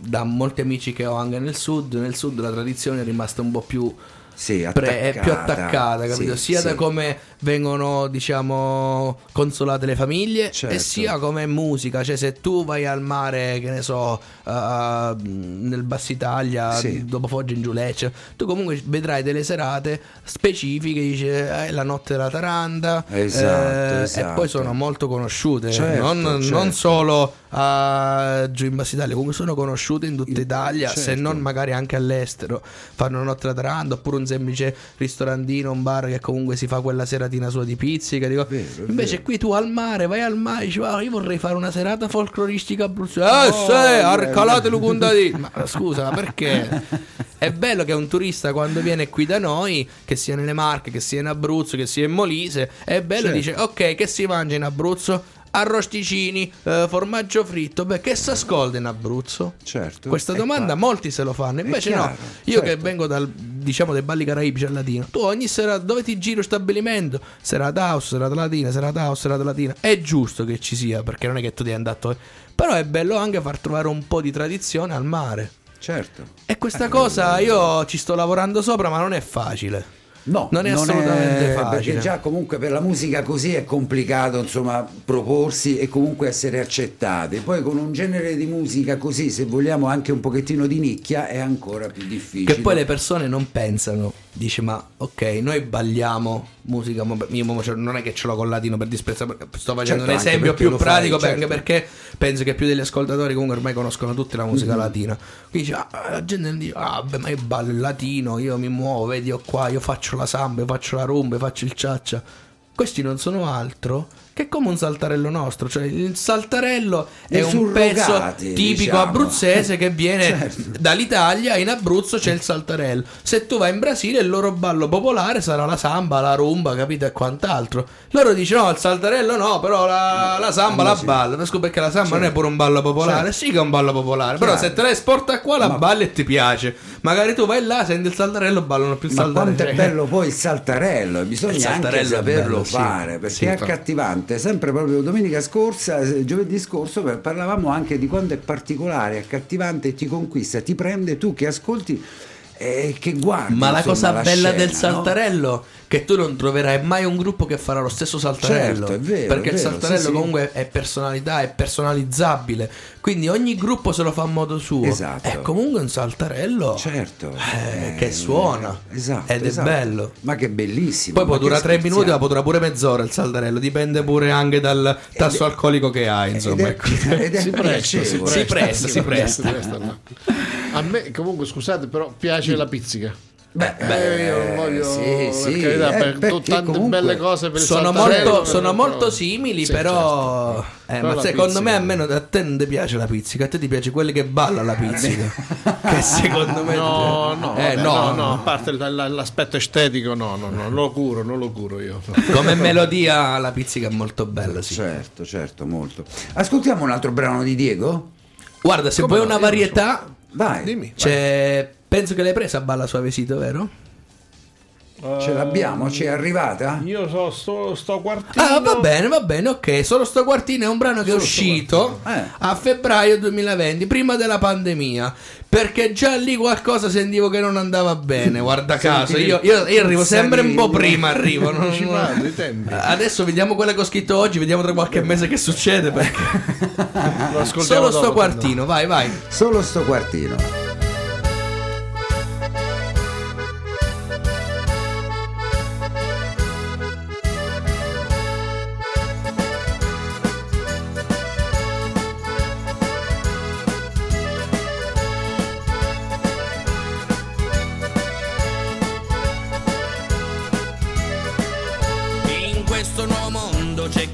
da molti amici che ho anche nel sud, nel sud la tradizione è rimasta un po' più Sì, pre- è più attaccata. attaccata, capito? Sia da come vengono, diciamo, consolate le famiglie Certo. e sia come musica. Cioè, se tu vai al mare, che ne so, uh, nel Bassa Italia, Sì. dopo Foggia in Giuleccia, tu comunque vedrai delle serate specifiche, dice eh, la notte della Taranda, Esatto, eh, esatto. e poi sono molto conosciute, Certo, non, certo. non solo a giù in Bassa Italia, comunque sono conosciute in tutta Italia, se certo. non magari anche all'estero. Fanno una notte della Taranda oppure un semplice ristorantino, un bar che comunque si fa quella seratina sua di pizzica. dico. Vero, Invece vero. qui tu al mare, vai al mare, dici, "Ah, io vorrei fare una serata folcloristica abruzzese. Eh, Oh, sì, arcalate contadino. Ma scusa, ma perché? È bello che un turista quando viene qui da noi, che sia nelle Marche, che sia in Abruzzo, che sia in Molise, è bello, Certo. dice, ok, che si mangia in Abruzzo? Arrosticini, eh, formaggio fritto. Beh, che si ascolta in Abruzzo? Certo. Questa È domanda qua- molti se lo fanno. Invece no, chiaro, io che certo. vengo dal diciamo dai balli caraibici al latino. Tu ogni sera dove ti giri lo stabilimento? Serata house, serata latina, serata house, serata latina. È giusto che ci sia, perché non è che tu devi andare a- Però è bello anche far trovare un po' di tradizione al mare. Certo. E questa cosa io ci sto lavorando sopra, ma non è facile. No, Non è assolutamente facile. Perché già comunque per la musica così è complicato, insomma, proporsi e comunque essere accettati. Poi con un genere di musica così, se vogliamo anche un pochettino di nicchia, è ancora più difficile. Che poi le persone non pensano, dice ma ok, noi balliamo musica, io cioè, non è che ce l'ho col latino per disprezzare, sto facendo Certo, un esempio più fai, pratico, per- certo. anche perché penso che più degli ascoltatori comunque ormai conoscono tutti la musica latina. Quindi dice, ah, la gente dice, ah beh ma io ballo il latino, io mi muovo, vedi io qua, io faccio la samba, io faccio la rumba, io faccio il ciaccia. Questi non sono altro che come un saltarello nostro, cioè il saltarello è un pezzo tipico diciamo. abruzzese che viene Certo. dall'Italia, in Abruzzo c'è il saltarello. Se tu vai in Brasile il loro ballo popolare sarà la samba, la rumba, capito? E quant'altro. Loro dicono no, il saltarello no, però la, la samba la balla. Pesco perché la samba non è pure un ballo popolare. Sì che è un ballo popolare, però Chiaro. se te la esporta qua la balli e ti piace. Magari tu vai là, senti il saltarello, ballano più il Ma saltarello. quanto è bello poi il saltarello, e Il bisogna saltarello anche saperlo bello, sì. fare perché Sì, è accattivante. Sempre proprio domenica scorsa, eh, giovedì scorso, parlavamo anche di quanto è particolare, accattivante ti conquista, ti prende tu che ascolti e che guardi. Ma la cosa bella scena, del no? Che tu non troverai mai un gruppo che farà lo stesso saltarello. Certo, è vero, perché è il vero, saltarello sì, sì. comunque è personalità, è personalizzabile. Quindi ogni gruppo se lo fa a modo suo. Esatto. È comunque un saltarello Certo, eh, eh, che suona. esatto, ed esatto. è bello. Ma che bellissimo. Poi può durare tre minuti, ma può durare pure mezz'ora il saltarello. Dipende pure anche dal tasso alcolico che hai. Insomma, ed ecco. è, ed è Si presta. Si presta, si presta. A me comunque scusate però piace la pizzica. Beh, Eh, io non voglio sì, sì, per carità, eh, per tu- tante comunque belle cose per il sono molto, però- sono molto simili, Sì, però. certo. eh, Però ma secondo me pizzica- almeno a te non ti piace la pizzica, a te ti piace quelli che balla la pizzica. che secondo me. No, no, Eh, vabbè, no, no, no, a parte l'aspetto estetico, no, no, no, lo curo, non lo curo io. Come melodia la pizzica è molto bella, sì. Certo, certo, molto. Ascoltiamo un altro brano di Diego? Guarda, se Come vuoi no, una lo so. varietà, Vai, Dimmi. c'è. Penso che l'hai presa a balla suavecito, vero? ce l'abbiamo? Ci è arrivata? Io so sto, sto quartino. Ah, va bene, va bene, ok. Solo sto quartino è un brano che è uscito. Eh. a febbraio 2020, prima della pandemia. Perché già lì qualcosa sentivo che non andava bene. Guarda caso, io, io- io arrivo sempre un po' prima. Arrivo. non- tempi. Adesso vediamo quella che ho scritto oggi, vediamo tra qualche mese che succede. Perché... Solo sto quartino, vai, vai. Solo sto quartino.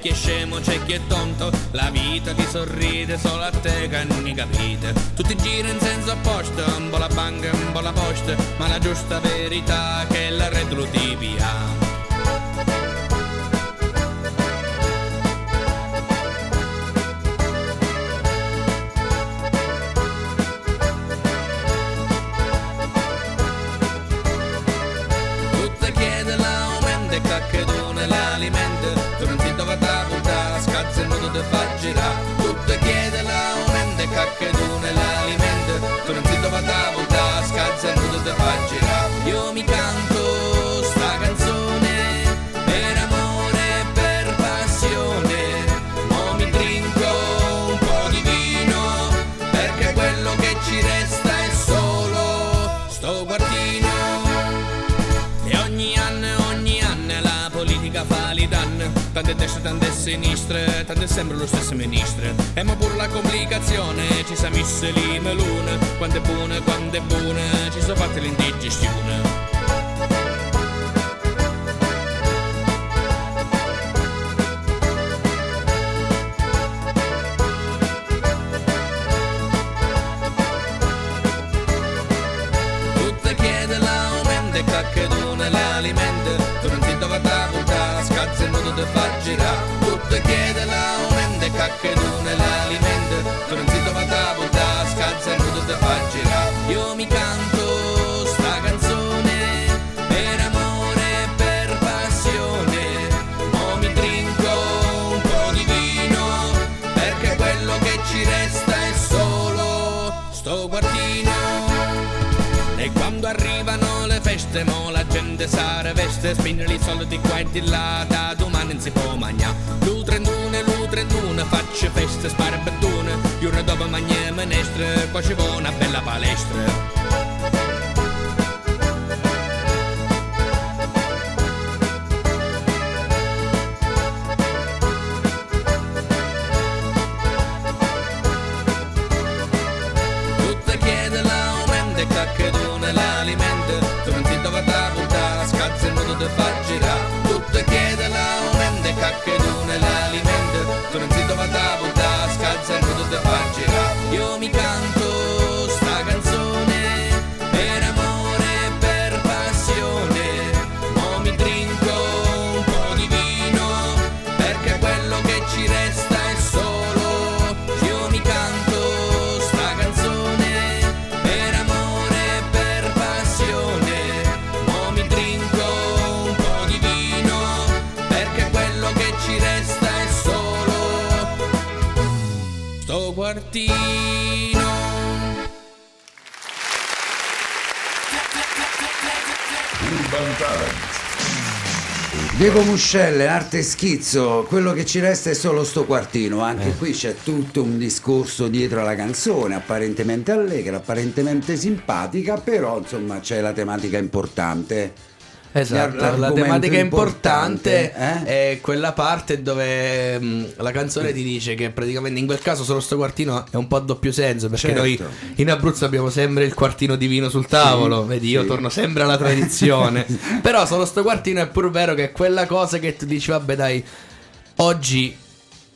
Chi è scemo, c'è chi è tonto. La vita ti sorride solo a te che non mi capite? Tutti girano in senso opposto, un po' la banca, un po' la posta Ma la giusta verità è che la retrotipia Tutte ti fa sinistre, tante sempre lo stesso ministro. E ma pure la complicazione, ci sa misse lì melone, quando è buona, quando è buona, ci sono fatte l'indigestione. L'aumento e cacche tu nell'alimento Tu non dove da puntare, scazzo e non ti fa Io mi canto sta canzone per amore e per passione. O mi trinco un po' di vino perché quello che ci resta è solo sto quartino. E quando arrivano le feste, mo la gente sa riveste, spingere i soldi qua e di là, da domani non si può mangiare. Lu 31, lu 31, faccio feste, spara bettone, giorno dopo mangiare menestre, qua ci vuole una bella palestra. Diego Muscelle, arte schizzo, quello che ci resta è solo sto quartino, anche Eh. qui c'è tutto un discorso dietro alla canzone, apparentemente allegra, apparentemente simpatica, però insomma c'è la tematica importante. Esatto, la tematica importante, importante, eh? è quella parte dove mh, la canzone ti dice che praticamente in quel caso solo sto quartino è un po' a doppio senso perché Certo. noi in Abruzzo abbiamo sempre il quartino di vino sul tavolo, vedi io sì. torno sempre alla tradizione, però solo sto quartino è pur vero che è quella cosa che tu dici vabbè dai, oggi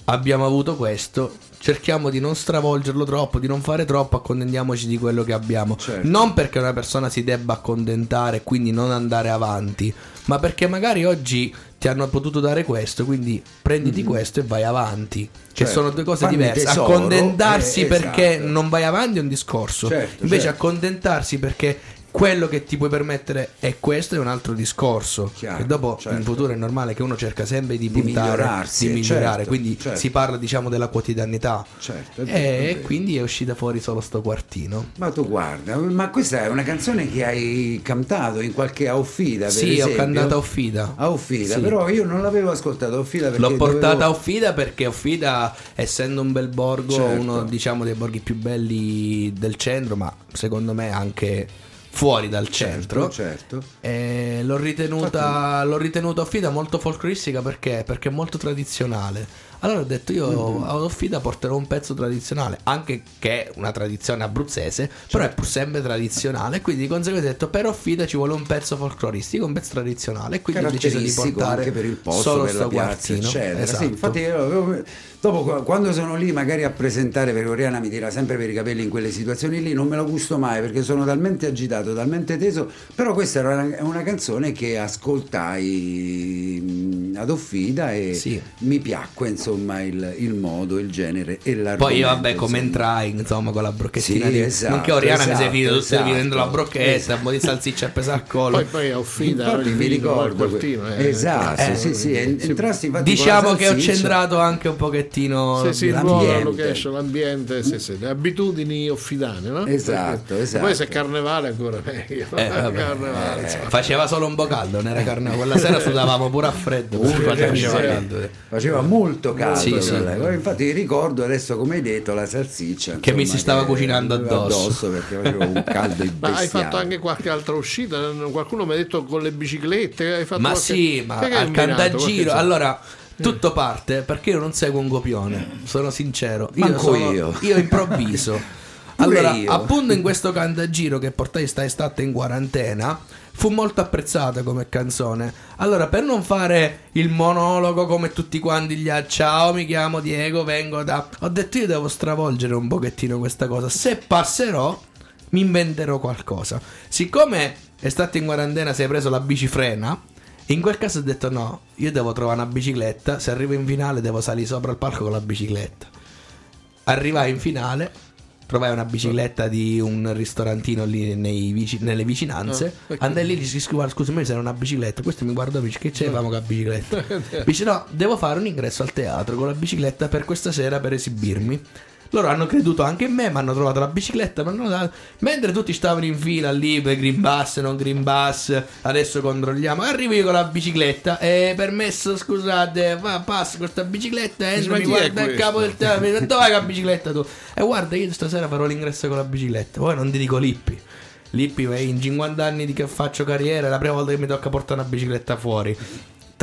abbiamo avuto questo. Cerchiamo di non stravolgerlo troppo, di non fare troppo, accontentiamoci di quello che abbiamo. Certo. Non perché una persona si debba accontentare, quindi non andare avanti, ma perché magari oggi ti hanno potuto dare questo, quindi prenditi questo e vai avanti. Che Certo. sono due cose Fanni diverse. tesoro, Accontentarsi eh, perché esatto. non vai avanti è un discorso. Certo, Invece certo. accontentarsi perché quello che ti puoi permettere è questo è un altro discorso. Chiaro, e dopo certo. in futuro è normale che uno cerca sempre di Di puntare, migliorarsi, di migliorare. certo, quindi certo. si parla diciamo della quotidianità. Certo, e vero. quindi è uscita fuori solo sto quartino. Ma tu guarda, ma questa è una canzone che hai cantato in qualche Auffida, per Sì, ho esempio? cantato a Offida. A Auffida, Sì. però io non l'avevo ascoltato a Auffida perché L'ho portata a dovevo- Offida perché Offida, essendo un bel borgo, Certo. uno diciamo dei borghi più belli del centro, ma secondo me anche fuori dal centro. certo. E l'ho ritenuta, l'ho ritenuta Offida molto folcloristica perché? Perché è molto tradizionale. Allora ho detto io Mm-hmm. a Offida porterò un pezzo tradizionale, anche che è una tradizione abruzzese, però è pur sempre tradizionale. Quindi di conseguenza ho detto per Offida ci vuole un pezzo folcloristico, un pezzo tradizionale. Quindi ho deciso di portare anche per il posto, solo per sto piazza, quartino. eccetera. Esatto. Sì, infatti io avevo- dopo qua- quando sono lì magari a presentare perché Oriana mi tira sempre per i capelli in quelle situazioni lì, non me la gusto mai perché sono talmente agitato, talmente teso, però questa era una, una canzone che ascoltai mh, ad Offida e Sì. mi piacque insomma il, il modo, il genere e l'argomento. Poi io, vabbè, come entrai, insomma, con la brocchettina Sì, di... esatto, non che Oriana mi sei esatto, finito esatto. servendo la brocchetta, un po' di salsiccia appesa al collo. Poi, poi a Offida mi ricordo que- eh. esatto, Eh, sì, sì, sì. entrasti infatti Diciamo la che ho centrato anche un pochettino Sì, sì, l'ambiente. location, l'ambiente, sì, sì, le abitudini offidane, no? Esatto, Perché- esatto. Poi se è carnevale ancora meglio. Eh, vabbè. carnevale, insomma. Faceva solo un po' caldo, non era carne. Quella sera sudavamo pure a freddo. Uh, faceva sì. caldo. eh. Faceva molto caldo, Sì, infatti ricordo adesso come hai detto la salsiccia Che mi insomma, si stava che- cucinando addosso. perché faceva un caldo Ma hai fatto anche qualche altra uscita? Qualcuno mi ha detto con le biciclette? Hai fatto Ma qualche- sì, ma al cantagiro. Allora, Tutto parte perché io non seguo un copione, sono sincero. Io, Manco sono- io. io improvviso. Allora, io. appunto in questo cantagiro che portai sta estate in quarantena, fu molto apprezzata come canzone. Allora, per non fare il monologo come tutti quanti gli altri, ciao, mi chiamo Diego, vengo da... Ho detto io devo stravolgere un pochettino questa cosa. Se passerò, mi inventerò qualcosa. Siccome estate in quarantena sei preso la bicifrena, in quel caso ho detto no, io devo trovare una bicicletta, se arrivo in finale devo salire sopra il palco con la bicicletta. Arrivai in finale, trovai una bicicletta di un ristorantino lì vici- nelle vicinanze, Ah, ok. andai lì e gli dissi "Guarda, scusami se era una bicicletta, questo mi guardò e dice che c'avevamo con la bicicletta. Dice no, devo fare un ingresso al teatro con la bicicletta per questa sera per esibirmi. Loro hanno creduto anche in me, mi hanno trovato la bicicletta, mi hanno dato- mentre tutti stavano in fila lì per Green Bus, non Green Bus, adesso controlliamo. Arrivo io con la bicicletta e permesso, scusate, va, passo questa bicicletta, entro, Ma mi guarda il capo del teatro, mi dice, dove vai con la bicicletta tu? E guarda, io stasera farò l'ingresso con la bicicletta, poi non ti dico Lippi. Lippi, in 50 anni di che faccio carriera, è la prima volta che mi tocca portare una bicicletta fuori.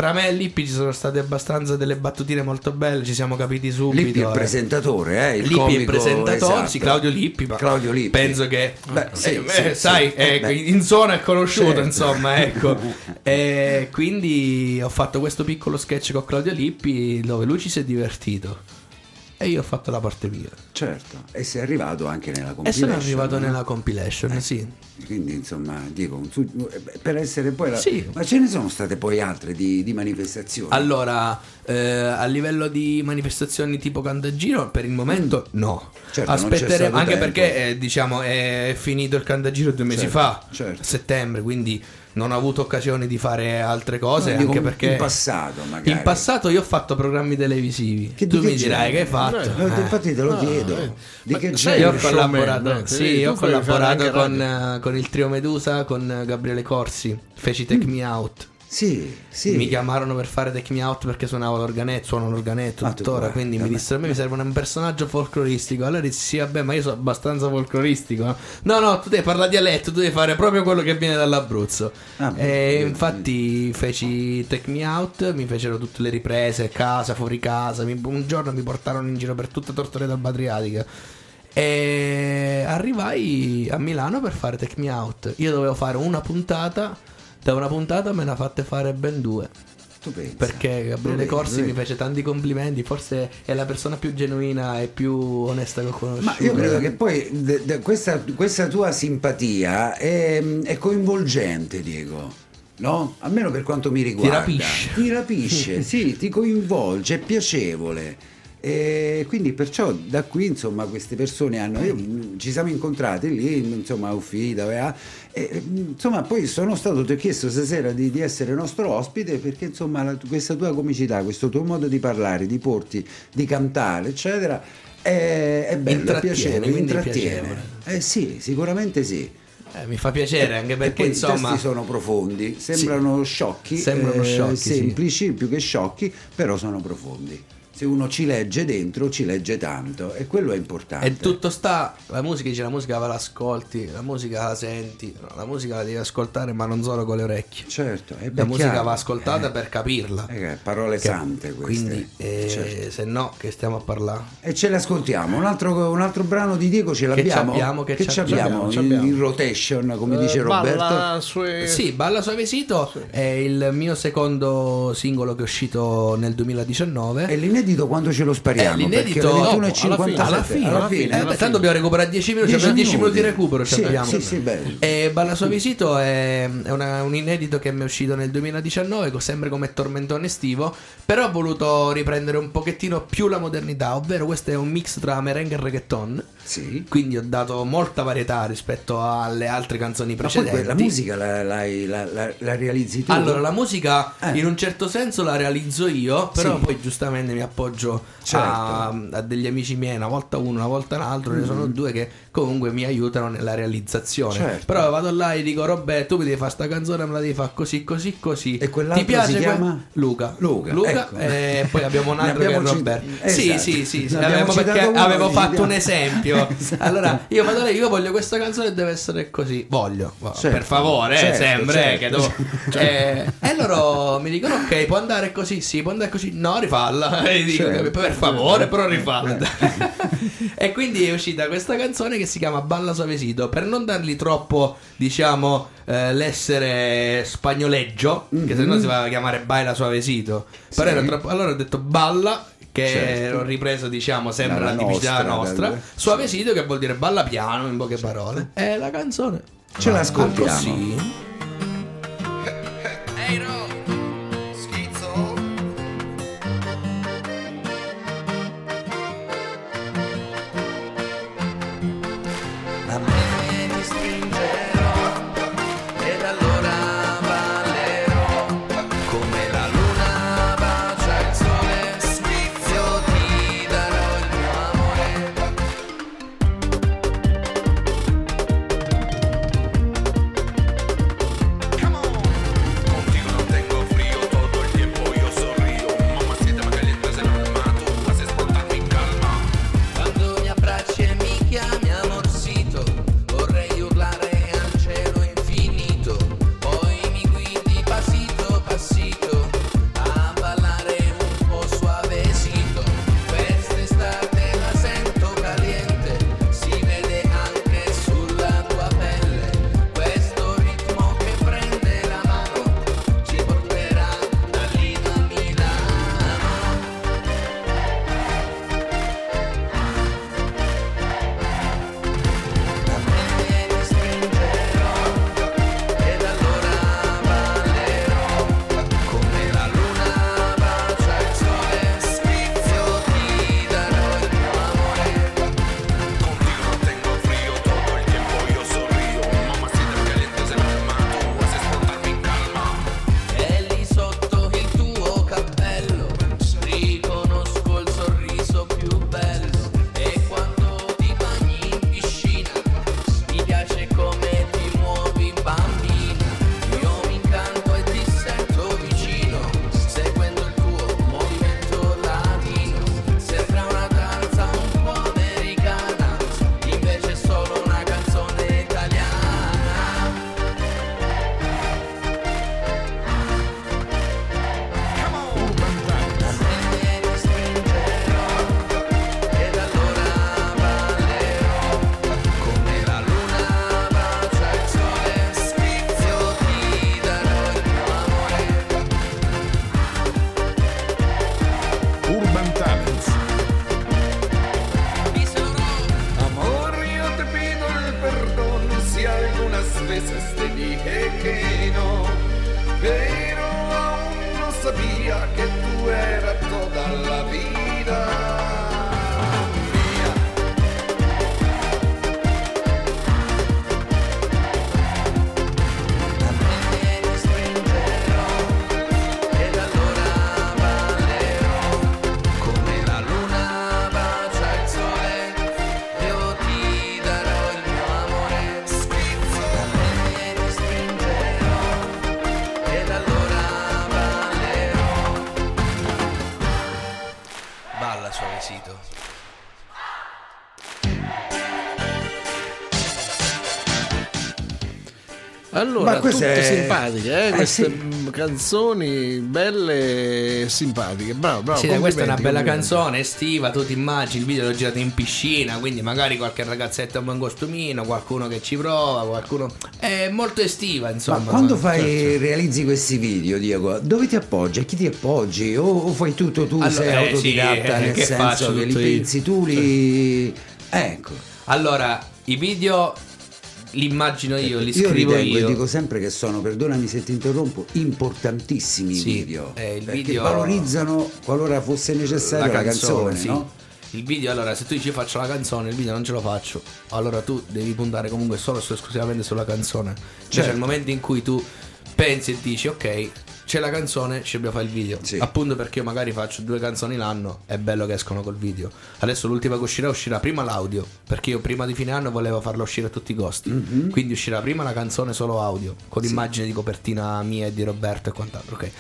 Tra me e Lippi ci sono state abbastanza delle battutine molto belle, ci siamo capiti subito. Lippi è il eh. presentatore, eh, il Lippi è il presentatore, esatto. sì, Claudio Lippi. Ma Claudio Lippi. Penso che, Beh, sì, eh, sì, eh, sì. sai, Eh, eh, in zona è conosciuto, Certo. insomma, ecco. e quindi ho fatto questo piccolo sketch con Claudio Lippi dove lui ci si è divertito. E io ho fatto la parte mia. Certo, e sei arrivato anche nella E compilation. sono arrivato no? nella compilation, sì. Quindi insomma, dico, su- per essere poi la... Sì. Ma ce ne sono state poi altre di, di manifestazioni? Allora, eh, a livello di manifestazioni tipo Cantagiro, per il momento no. Certo, Aspetteremo, anche tempo. perché eh, diciamo è finito il Cantagiro due mesi Certo, fa, certo. a settembre, quindi non ho avuto occasione di fare altre cose, No, dico, anche perché in passato magari. in passato io ho fatto programmi televisivi. Che tu mi dirai genere? che hai fatto. Eh, Eh. infatti te lo No, chiedo. eh. Di che sai, Io ho genere? collaborato, sì, io ho collaborato con, eh, con il trio Medusa, con Gabriele Corsi, feci Take Me Out. Sì, sì. Mi chiamarono per fare Take Me Out perché suonavo l'organetto, suono l'organetto Ah, tu tuttora, guarda, quindi mi vabbè. dissero a me mi serve un personaggio folcloristico. Allora dissi sì, vabbè, ma io sono abbastanza folcloristico. no?" No, no, tu devi parlare dialetto, tu devi fare proprio quello che viene dall'Abruzzo. Ah, beh, e io- infatti feci Take Me Out, mi fecero tutte le riprese, casa, fuori casa. mi- un giorno mi portarono in giro per tutta Tortorella Adriatica. E arrivai a Milano per fare Take Me Out. Io dovevo fare una puntata, da una puntata me ne ha fatte fare ben due. Perché Gabriele Corsi vedi. mi fece tanti complimenti, forse è la persona più genuina e più onesta che ho conosciuto. Ma io credo che poi de- de- questa, questa tua simpatia è, è coinvolgente, Diego. No? Almeno per quanto mi riguarda. rapisce. Ti rapisce, sì, ti coinvolge, è piacevole. E quindi perciò da qui insomma queste persone hanno io, mh, ci siamo incontrati lì insomma a Ufficio e, e, mh, insomma poi sono stato ti ho chiesto stasera di, di essere nostro ospite perché insomma la- questa tua comicità questo tuo modo di parlare di porti di cantare eccetera è, è bello è piacevole quindi intrattiene. Eh sì sicuramente sì. Eh, mi fa piacere anche perché insomma i testi sono profondi sembrano sciocchi Sembrano eh, sciocchi, sì. semplici più che sciocchi però sono profondi se uno ci legge dentro ci legge tanto e quello è importante E tutto sta, la musica dice la musica va l'ascolti, la musica la senti, la musica la devi ascoltare ma non solo con le orecchie. certo è La musica va ascoltata per capirla. Eh, parole Che- sante queste Quindi, eh, Certo. se no, che stiamo a parlare? E ce l'ascoltiamo. Un altro, un altro brano di Diego ce l'abbiamo. che ci abbiamo? ci In, abbiamo. in rotation, come Eh, dice Roberto. balla sue- Sì, Balla Suavesito è il mio secondo singolo che è uscito nel 2019. E l'inedito quando ce lo spariamo? Eh, l'inedito- 21.57 alla fine, alla fine, alla fine. Eh, beh, tanto dobbiamo recuperare 10 minuti, 10 10 minuti di recupero. ci Sì, abbiamo. sì, sì, bello. E Balla Suavesito è, è una- un inedito che mi è uscito nel 2019, co- sempre come tormentone estivo, però ho voluto riprendere un pochettino più la modernità, ovvero questo è un mix tra merengue e reggaeton. Sì. Quindi ho dato molta varietà rispetto alle altre canzoni Ma poi precedenti. quella musica la, la- la- la realizzi tu? Allora, la musica Eh. in un certo senso la realizzo io, però Sì. poi giustamente mi appoggio Certo. a, a degli amici miei, una volta uno, una volta l'altro, ne sono due che comunque mi aiutano nella realizzazione. Mm. Certo. Però vado là e dico Roberto, tu mi devi fare sta canzone, me la devi fare così, così, così. E quell'altro Ti piace si chiama? Luca. Luca, ecco. e poi abbiamo un altro che è abbiamo cit- Roberto. esatto. Sì, sì, sì, sì, abbiamo avevo- perché uno, avevo fatto un esempio. Esatto. Allora, io vado lì, io voglio questa canzone e deve essere così. Voglio, Certo, per favore, eh, certo, sempre. certo, eh, che devo- Eh, e loro mi dicono: Ok, può andare così? Sì, può andare così. No, rifalla. Dico, Certo. per favore, però rifalla. e quindi è uscita questa canzone che si chiama Balla Suavesito. Per non dargli troppo, diciamo, eh, l'essere spagnoleggio, che se no si va a chiamare Baila Suavesito. Però Sì. era troppo. Allora ho detto Balla. Che Certo. ho ripreso, diciamo, sempre la tipicità nostra, nostra. Suavesito, che vuol dire balla piano, in poche parole. È la canzone. Ce l'ascoltiamo. così. A Allora, Ma queste- tutte simpatiche, eh, eh, queste sì. canzoni belle e simpatiche. Bravo, bravo. Sì, questa è una bella canzone estiva, tu ti immagini il video l'ho girato in piscina, quindi magari qualche ragazzetto un buon costumino, qualcuno che ci prova, qualcuno... È molto estiva, insomma. Ma quando ma- fai, certo. realizzi questi video, Diego, dove ti appoggi? A chi ti appoggi? O, o fai tutto tu, Allora, sei eh, autodidatta, sì, eh, nel che senso che li pensi tu, li... Ecco. Allora, i video li immagino io, li io scrivo io. e dico sempre che sono, perdonami se ti interrompo, importantissimi i Sì, video. eh, il perché video- valorizzano qualora fosse necessaria la canzone, sì. no? Il video, allora, se tu dici faccio la canzone, il video non ce lo faccio, allora tu devi puntare comunque solo e esclusivamente sulla canzone. Cioè, Certo. il momento in cui tu pensi e dici, ok, c'è la canzone, ci dobbiamo fare il video. Sì. Appunto perché io magari faccio due canzoni l'anno, è bello che escono col video. Adesso l'ultima che uscirà uscirà prima l'audio, perché io prima di fine anno volevo farla uscire a tutti i costi. Mhm. Quindi uscirà prima la canzone solo audio, con immagine di copertina mia e di Roberto e quant'altro, ok.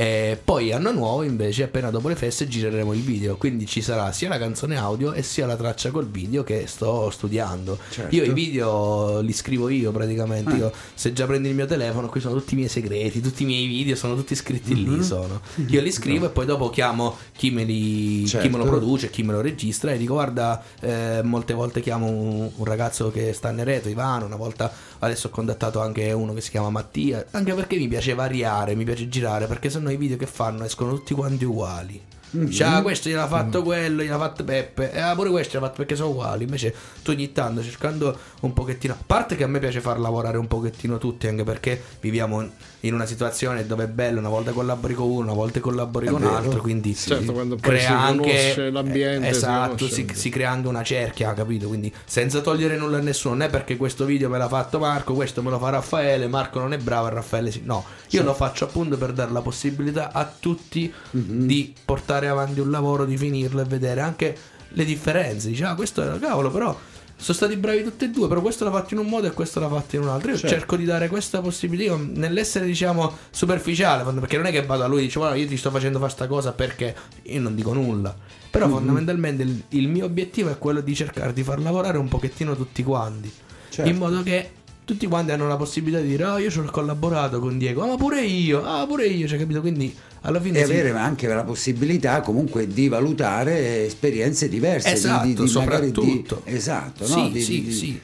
E poi anno nuovo invece appena dopo le feste gireremo il video. Quindi ci sarà sia la canzone audio e sia la traccia col video che sto studiando. Certo. io i video li scrivo io praticamente. Io, se già prendi il mio telefono qui sono tutti i miei segreti tutti i miei video sono tutti scritti lì sono. io li scrivo e poi dopo chiamo chi me, li, chi me lo Certo. produce chi me lo registra e dico guarda eh, molte volte chiamo un, un ragazzo che sta in Ereto Ivano. Una volta adesso ho contattato anche uno che si chiama Mattia. Anche perché mi piace variare mi piace girare perché sennò i video che fanno escono tutti quanti uguali Cioè, ah, questo gliel'ha fatto quello, gliel'ha fatto Peppe, e ah, pure questo gliel'ha fatto perché sono uguali. Invece, tu ogni tanto cercando un pochettino. A parte che a me piace far lavorare un pochettino tutti, anche perché viviamo in una situazione dove è bello, una volta collabori con uno, una volta collabori È con vero. l'altro. Quindi Certo, si crea anche l'ambiente, eh, si esatto, si, anche. si crea anche una cerchia, capito? Quindi senza togliere nulla a nessuno, non è perché questo video me l'ha fatto Marco, questo me lo fa Raffaele, Marco non è bravo Raffaele sì. No, io lo faccio appunto per dare la possibilità a tutti di portare avanti un lavoro, di finirlo e vedere anche le differenze. Dice, ah, questo era cavolo, però sono stati bravi tutti e due, però questo l'ha fatto in un modo e questo l'ha fatto in un altro. Io Certo. cerco di dare questa possibilità nell'essere, diciamo, superficiale, perché non è che vado a lui e dice, guarda, io ti sto facendo fare sta cosa perché io non dico nulla. Però Mhm. fondamentalmente il, il mio obiettivo è quello di cercare di far lavorare un pochettino tutti quanti. Certo. In modo che tutti quanti hanno la possibilità di dire, oh, io ci ho collaborato con Diego, ah, ma pure io, ah, pure io, cioè, capito? Quindi alla fine e sì. avere anche la possibilità comunque di valutare esperienze diverse Esatto, di, di, di magari di- soprattutto. esatto Sì, no? di, sì, di- sì.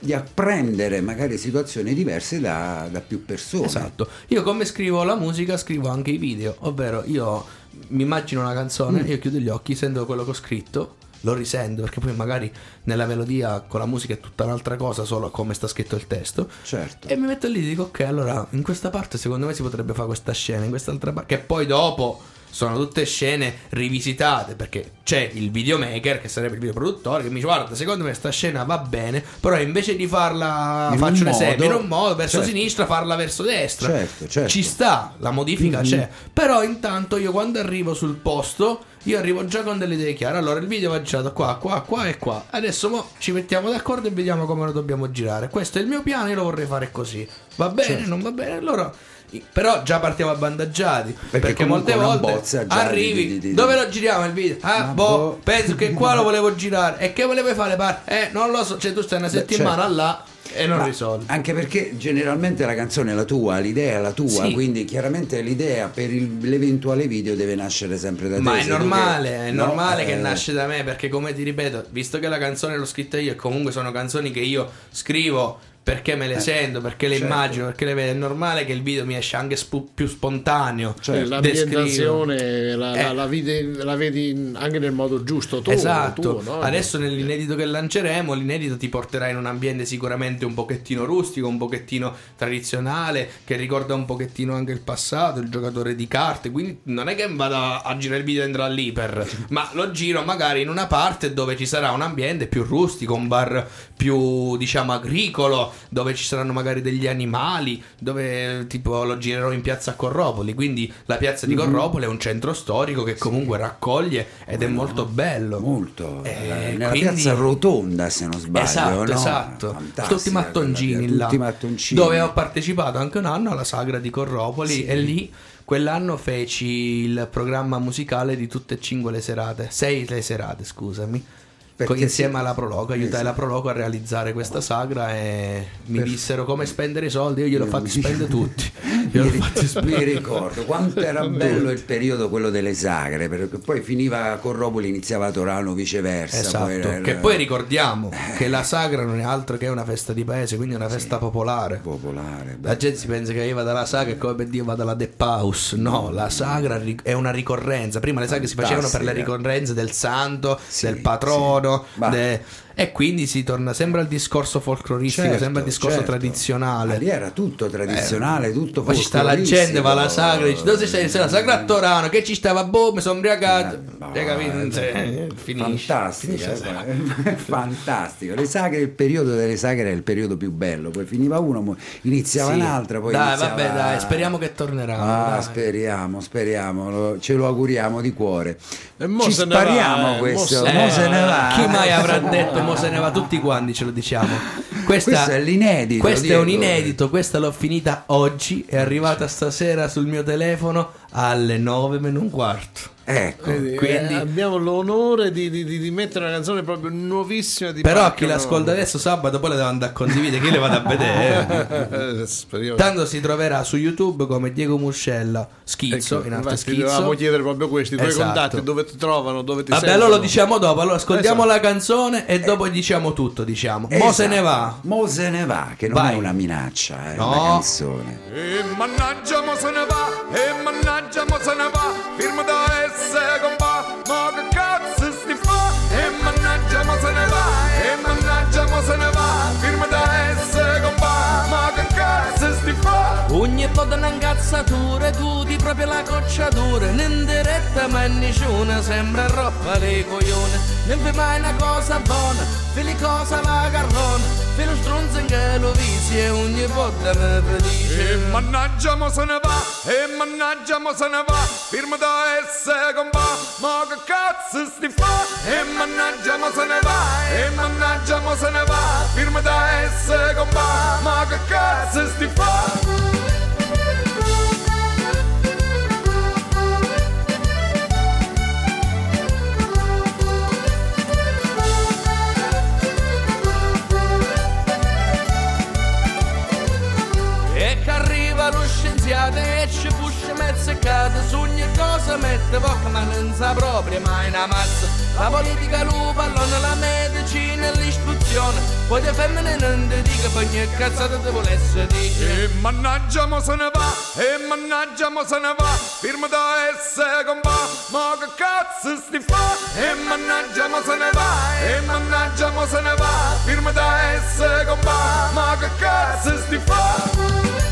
di apprendere magari situazioni diverse da, da più persone Esatto. Io come scrivo la musica scrivo anche i video, ovvero io mi immagino una canzone, io chiudo gli occhi, sento quello che ho scritto, lo risento perché poi magari nella melodia con la musica è tutta un'altra cosa, solo come sta scritto il testo. certo E mi metto lì e dico, ok, allora in questa parte secondo me si potrebbe fare questa scena, in quest'altra parte, che poi dopo sono tutte scene rivisitate, perché c'è il videomaker, che sarebbe il videoproduttore, che mi dice, guarda, secondo me sta scena va bene, però invece di farla, In faccio un un esempio, in un modo, verso certo. sinistra, farla verso destra. Certo, certo. Ci sta, la modifica c'è. Però intanto io quando arrivo sul posto, io arrivo già con delle idee chiare. Allora il video va girato qua, qua, qua e qua. Adesso mo ci mettiamo d'accordo e vediamo come lo dobbiamo girare. Questo è il mio piano, io lo vorrei fare così. Va bene, Certo. non va bene? Allora... Però già partiamo avvantaggiati perché, comunque molte volte arrivi di- di- di- dove lo giriamo il video? Ah, boh, boh. penso che qua lo volevo girare e che volevi fare parte? Eh, non lo so, cioè tu stai una settimana certo. là e non risolvi. Anche perché generalmente la canzone è la tua, l'idea è la tua, Sì. quindi chiaramente l'idea per il- l'eventuale video deve nascere sempre da te. Ma è normale, che- è no, normale che eh, nasce da me perché come ti ripeto, visto che la canzone l'ho scritta io e comunque sono canzoni che io scrivo perché me le sento, perché le certo. immagino, perché le vedo, è normale che il video mi esce anche spu- più spontaneo. Certo. l'ambientazione la, la- Eh. la vedi, la vedi anche nel modo giusto tu, esatto, tu, no? adesso nell'inedito che lanceremo, l'inedito ti porterà in un ambiente sicuramente un pochettino rustico, un pochettino tradizionale, che ricorda un pochettino anche il passato, il giocatore di carte, quindi non è che vado a, a girare il video e andrò all'iper, ma lo giro magari in una parte dove ci sarà un ambiente più rustico, un bar più diciamo agricolo, dove ci saranno magari degli animali, dove tipo lo girerò in piazza Corropoli, quindi la piazza di Corropoli è un centro storico che comunque raccoglie ed è molto bello. Molto. Eh, Nella quindi- piazza Rotonda, se non sbaglio. Esatto, no? esatto. Tutti mattoncini là. tutti mattoncini. Dove ho partecipato anche un anno alla sagra di Corropoli e lì quell'anno feci il programma musicale di tutte e cinque le serate, sei le serate, scusami. Perché insieme sì. alla Proloco, aiutai Esatto. la Proloco a realizzare questa sagra e mi Per- dissero come spendere i soldi, io gliel'ho fatti spendere tutti. Mi, Gliel'ho ri- fatti mi spendere. ricordo quanto era bello il periodo quello delle sagre perché poi finiva a Corropoli iniziava a Torano viceversa Esatto, poi era- che poi ricordiamo che la sagra non è altro che una festa di paese, quindi è una festa popolare. popolare La gente si pensa che io vado alla sagra e come per Dio vado alla The Paus. No, la sagra è una ricorrenza. Prima le sagre si facevano per le ricorrenze del santo, Sì, del patrono, sì. Ma- de- E quindi si torna sempre al discorso folcloristico, Certo, sempre al discorso certo. tradizionale. Ma lì era tutto tradizionale, tutto Poi ci sta la gente, va alla sagra, dice dove sei? Sei la sagra a Torano, che ci stava? Boh, mi sono ubriacato. Eh, capito? sei- Finisce. Fantastico, Finisce la eh, fantastico. Le sagre, il periodo delle sagre è il periodo più bello. Poi finiva uno, iniziava Sì. un'altra. Poi Dai, iniziava- vabbè, dai, speriamo che torneranno. Ah, dai. speriamo, speriamo, lo- ce lo auguriamo di cuore. E mo Ci se ne va, spariamo eh, questo, mo Eh, se ne va. Chi mai avrà detto mo se ne va tutti quanti ce lo diciamo. Questa, Questo è l'inedito, Questo è un inedito, questa l'ho finita oggi, è arrivata stasera sul mio telefono alle 9 meno un quarto. Ecco, Quindi, Quindi- eh, abbiamo l'onore di, di- di- di mettere una canzone proprio nuovissima di Però chi l'ascolta adesso sabato poi le devo andare a condividere, chi le vado a vedere? Eh, speriamo. Tanto si troverà su YouTube come Diego Muscella, schizzo, Ecco, in arte infatti dovevamo schizzo. chiedere proprio questi, i tuoi Esatto. contatti, dove ti trovano, dove ti Vabbè, sentono. allora lo diciamo dopo. Allora ascoltiamo Esatto. la canzone e dopo diciamo tutto, diciamo. Mo esatto. se ne va. Mo se ne va, che non Vai. è una minaccia, è No. una canzone. E mannaggia mo se ne va, e mannaggia mo se ne va, firma da S compa, ma che cazzo Ogni volta un'incazzatura, tu di proprio la cocciatura, non diretta ma nessuna, sembra roba le coglione. Non fai mai una cosa buona, fai le cose alla carrona, fai lo stronzo in che lo visi e ogni volta mi E predice. mannaggia mo se ne va, e mannaggia mo se ne va, firma da S compa, ma che cazzo sti fa? E mannaggia mo se ne va, e mannaggia mo se ne va, firma da S compa, ma che cazzo sti fa? Scienziato e ci puscia mezzeccata Su ogni cosa mette poca ma non sa proprio mai una mazza. La politica, lo pallone, la medicina e l'istruzione. Poi le femmine non ti dica per ogni cazzata ti volesse dire E mannaggia mo se ne va, e mannaggia mo se ne va, firma da S compa, ma che cazzo sti fa? E mannaggia mo se ne va, e mannaggia mo se ne va, firma da S compa, ma che cazzo sti fa?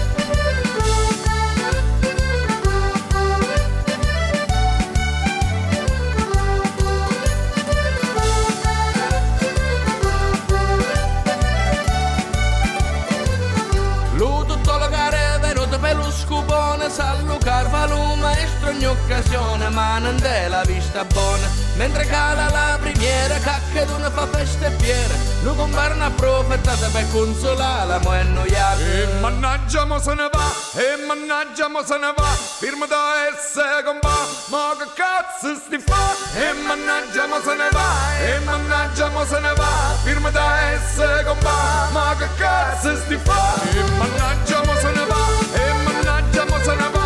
Cacca d'una fa festa e fiera Lui governo approfittata per consolare la mo' annoiata. E mannaggia mo se ne va, e mannaggia mo se ne va, firma da S compa, ma che cazzo sti fa? E mannaggia mo se ne va, e mannaggia mo se ne va, firma da S compa, ma che cazzo sti fa? E mannaggia mo se ne va, e mannaggia mo se ne va,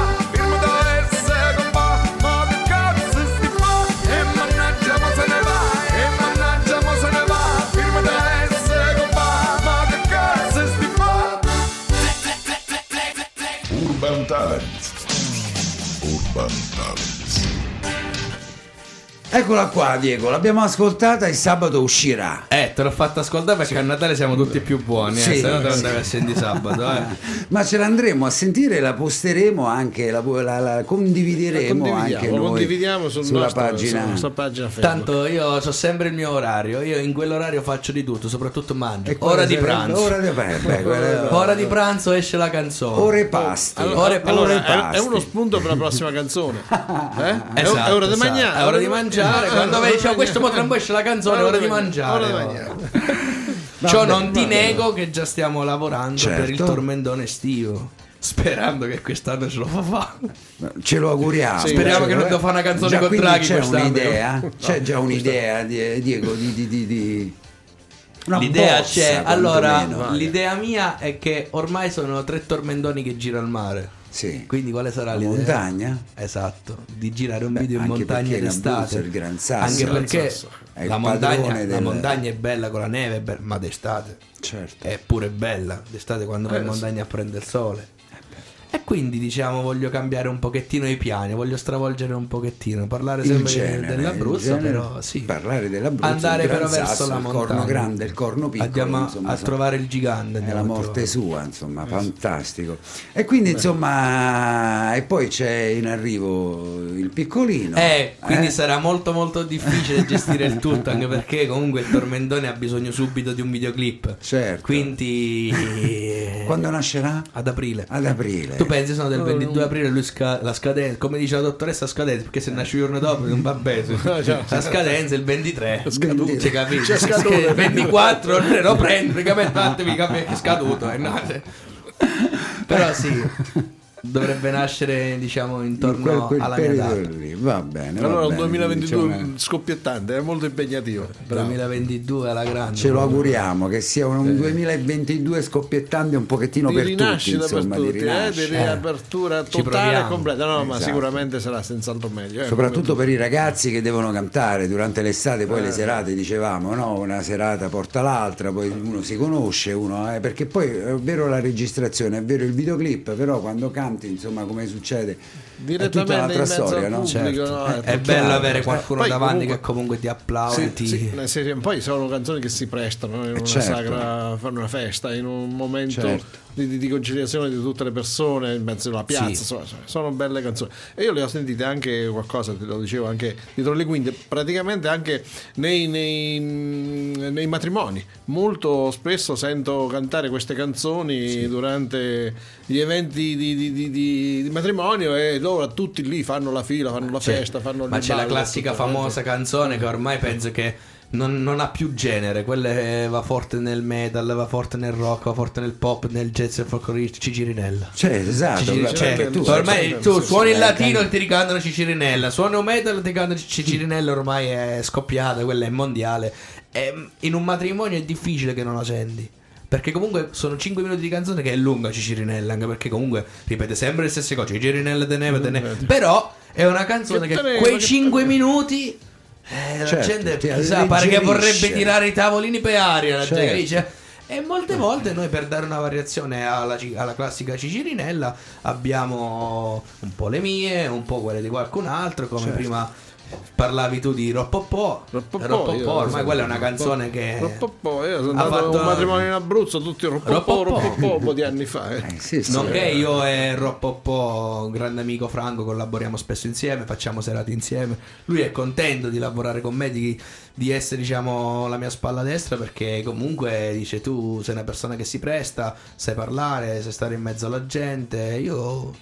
Eccola qua, Diego, l'abbiamo ascoltata e sabato uscirà. Eh, te l'ho fatto ascoltare perché a Natale siamo tutti più buoni, eh, Sì, se no te lo sì. andavi a sentire sabato, eh. Ma ce l'andremo a sentire, la posteremo anche, la, la- la condivideremo condividiamo, anche lo noi condividiamo sul sulla nostro- pagina. sulla nostra pagina. Tanto io so sempre il mio orario, io in quell'orario faccio di tutto, soprattutto mangio. E Ora di pranzo. Ora di pranzo. beh, quella- Ora di pranzo esce la canzone. Ore pasti. Allora, Ore- allora, ore è- è, pasti. uno spunto per la prossima canzone. Eh? È- Esatto, è ora di esatto. mangiare. È ora di mangiare. Quando vedi, c'ho questo mo tra un po' esce la canzone, ora di mangiare. Ora di mangiare. Ciò non ti nego che già stiamo lavorando Certo. per il tormentone estivo. Sperando che quest'anno ce lo fa fare. Ce lo auguriamo. Sì, Speriamo che non devo fare una canzone Già, con Draghi c'è quest'anno. un'idea, c'è già un'idea, di- Diego, di... di, di, di- L'idea bozza, c'è. Allora, quantomeno. l'idea mia è che ormai sono tre tormentoni che gira al mare. Sì. Quindi quale sarà La l'idea? montagna? Esatto, di girare un Beh, video in montagna in d'estate. Abruzzo il Gran Sasso. Anche perché Sasso la montagna, la del- montagna è bella con la neve, bella, ma d'estate Certo. è pure bella. D'estate quando vai in Eh, montagna a prendere il sole. E Quindi diciamo voglio cambiare un pochettino i piani, voglio stravolgere un pochettino, parlare Il sempre genere, dell'Abruzzo, il però sì. Parlare dell'Abruzzo, Andare il però verso la il montagna. corno grande, il corno piccolo. Andiamo a- insomma, a trovare il gigante. È la morte sua, insomma, fantastico. E quindi, insomma, e poi c'è in arrivo il piccolino. Eh, quindi eh? sarà molto molto difficile gestire il tutto, anche perché comunque il tormentone ha bisogno subito di un videoclip. Certo. Quindi Quando nascerà? ad aprile. Ad aprile. Tu pensi sono del 22 aprile lui sca- la scadenza, come dice la dottoressa scadenza, perché se nasce il giorno dopo non va bene. La scadenza è il 23. Scaduto. Cioè, capito? C'è scaduto. Il 24 lo prendo, praticamente fatemi capire che è scaduto. eh, no, Però sì, dovrebbe nascere diciamo In intorno quel, quel alla mia data. lì. Va bene. va Allora un bene, 2022 diciamo, scoppiettante, è molto impegnativo. Bravo. 2022 alla grande. Ce lo auguriamo che sia un 2022 scoppiettante un pochettino di per tutti, rinascita per insomma, di tutti, eh, di riapertura Ci totale e completa. No, ma Esatto. sicuramente sarà senz'altro meglio. eh. Soprattutto per i ragazzi che devono cantare durante l'estate, poi Eh. le serate dicevamo, no? una serata porta l'altra, poi uno si conosce, uno, eh, perché poi è vero la registrazione, è vero il videoclip, però quando canti, insomma, come succede, direttamente in storia, al no? pubblico, Certo. no, È, è bello chiaro. avere qualcuno Poi davanti comunque- che comunque ti applaude. Sì, ti- sì, poi sono canzoni che si prestano in una certo. sagra fare una festa, in un momento Certo. di, di- conciliazione di tutte le persone in mezzo alla piazza. Sì. insomma, sono belle canzoni. E io le ho sentite anche qualcosa, te lo dicevo anche dietro le quinte, praticamente anche nei, nei- nei matrimoni. Molto spesso sento cantare queste canzoni durante gli eventi di, di- di- di- di matrimonio e loro tutti lì fanno la fila, fanno la Cioè, festa, fanno il ma c'è la classica famosa canzone che ormai penso che non, non ha più genere. Quella va forte nel metal, va forte nel rock, va forte nel pop, nel jazz e folklore. Cicirinella. Cioè, esatto, Ciciri- perché cioè, tu- ormai cioè, tu suoni il latino e ti ricantano Cicirinella, suoni un metal e ti cantano Cicirinella, ormai è scoppiata, quella è mondiale. E, in un matrimonio è difficile che non la senti. Perché comunque sono 5 minuti di canzone che è lunga Cicirinella, anche perché comunque ripete sempre le stesse cose, Cicirinella de neve, de neve. Però è una canzone Che che, quei che 5 teneva. minuti eh, la Certo, gente chissà, pare che vorrebbe tirare i tavolini per aria, la gente Certo. dice. E molte volte noi per dare una variazione alla, alla classica Cicirinella abbiamo un po' le mie, un po' quelle di qualcun altro, come Certo. prima parlavi tu di Roppopò. Roppopò, Roppopò, io- ormai quella è una canzone che Roppopò, io sono ha andato a fatto- un matrimonio in Abruzzo, tutti Roppopò, Roppopò. Un po' di anni fa. eh. Eh, sì, sì. Nonché io e Roppopò, un grande amico Franco, collaboriamo spesso insieme, facciamo serate insieme. Lui è contento di lavorare con me, di, di essere diciamo la mia spalla destra perché comunque dice tu sei una persona che si presta, sai parlare, sai stare in mezzo alla gente. Io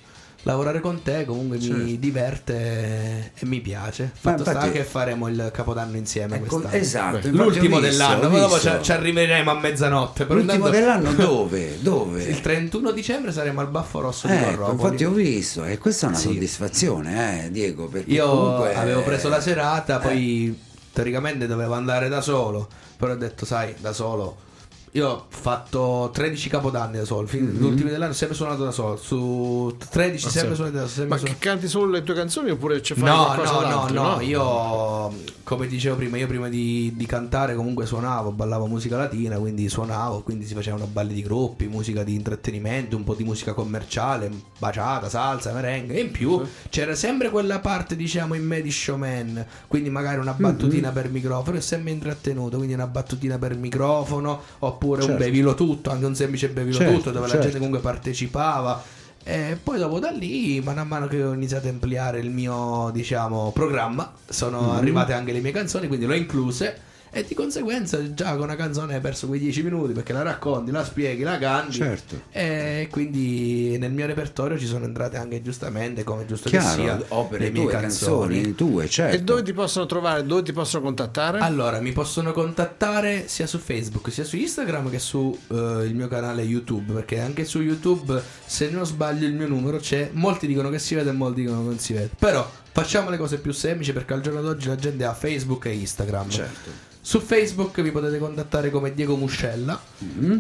lavorare con te comunque mi diverte e mi piace. Fatto sta infatti- che faremo il capodanno insieme Ecco, quest'anno. esatto, L'ultimo visto, dell'anno, dopo ci, ci arriveremo a mezzanotte. però L'ultimo intanto- dell'anno dove? Dove? Il 31 dicembre saremo al Baffo Rosso di Ecco, Corropoli. infatti ho visto, e questa è una Sì. soddisfazione, eh, Diego, perché Io comunque avevo preso la serata, eh. poi teoricamente dovevo andare da solo, però ho detto, sai, da solo. Io ho fatto 13 capodanni da solo, fin- Mhm. gli ultimi dell'anno ho sempre suonato da solo, su 13 Ah, sempre sì. suonato da solo. Ma che canti solo le tue canzoni oppure ci fai No, no, no, d'altro? no, io come dicevo prima, io prima di, di cantare comunque suonavo, ballavo musica latina, quindi suonavo, quindi si facevano balli di gruppi, musica di intrattenimento, un po' di musica commerciale, baciata, salsa, merengue e in più c'era sempre quella parte diciamo in me di showman, quindi magari una battutina per microfono e sempre intrattenuto, quindi una battutina per microfono oppure un Certo. bevilo tutto, anche un semplice bevilo Certo, tutto dove la certo. gente comunque partecipava. E poi dopo da lì, mano a mano che ho iniziato a ampliare il mio, diciamo, programma, sono Mhm. arrivate anche le mie canzoni, quindi le ho incluse. E di conseguenza già con una canzone hai perso quei 10 minuti perché la racconti, la spieghi, la canti. Certo. E quindi nel mio repertorio ci sono entrate anche giustamente, come giusto che chiaro, sia, opere le mie tue, canzoni. canzoni tue, certo. E dove ti possono trovare? Dove ti possono contattare? Allora, mi possono contattare sia su Facebook sia su Instagram che su eh, il mio canale YouTube, perché anche su YouTube, se non sbaglio, il mio numero c'è. Molti dicono che si vede e molti dicono che non si vede. Però facciamo le cose più semplici perché al giorno d'oggi la gente ha Facebook e Instagram. Certo. Su Facebook mi potete contattare come Diego Muscella. Mm-hmm.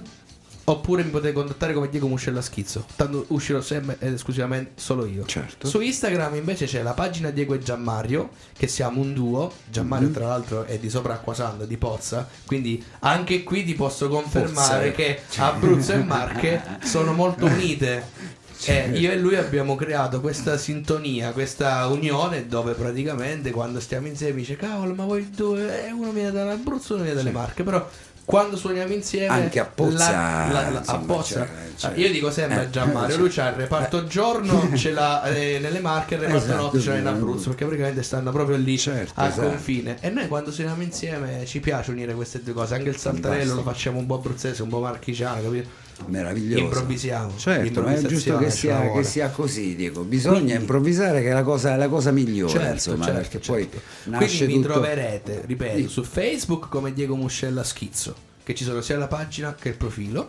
Oppure mi potete contattare come Diego Muscella Schizzo. Tanto uscirò sempre ed esclusivamente solo io. Certo. Su Instagram invece c'è la pagina Diego e Gianmario, che siamo un duo. Gianmario, Mm-hmm. tra l'altro, è di sopra Acquasando, di Pozza. Quindi anche qui ti posso confermare Pozza. che Abruzzo e Marche sono molto unite. Eh, io e lui abbiamo creato questa sintonia, questa unione dove praticamente quando stiamo insieme dice cavolo ma voi due, eh, uno viene dall'Abruzzo, uno viene dalle Marche, però quando suoniamo insieme Anche a Pozza, la- la- la- a Pozza. c'è- c'è- io dico sempre eh, Gianmario eh, lui c'ha il reparto giorno ce l'ha eh, nelle Marche e il reparto Esatto, notte ce l'ha in. Abruzzo perché praticamente stanno proprio lì Certo, al esatto. confine e noi quando suoniamo insieme ci piace unire queste due cose anche il saltarello lo facciamo un po' abruzzese un po' marchigiano capito? Meraviglioso. improvvisiamo Certo, ma è giusto che sia, che sia così, Diego. Bisogna Quindi- improvvisare che è la cosa, la cosa migliore, Certo, insomma, certo, perché certo. poi Quindi nasce mi tutto... troverete, ripeto, Sì. su Facebook come Diego Muscella Schizzo, che ci sono sia la pagina che il profilo.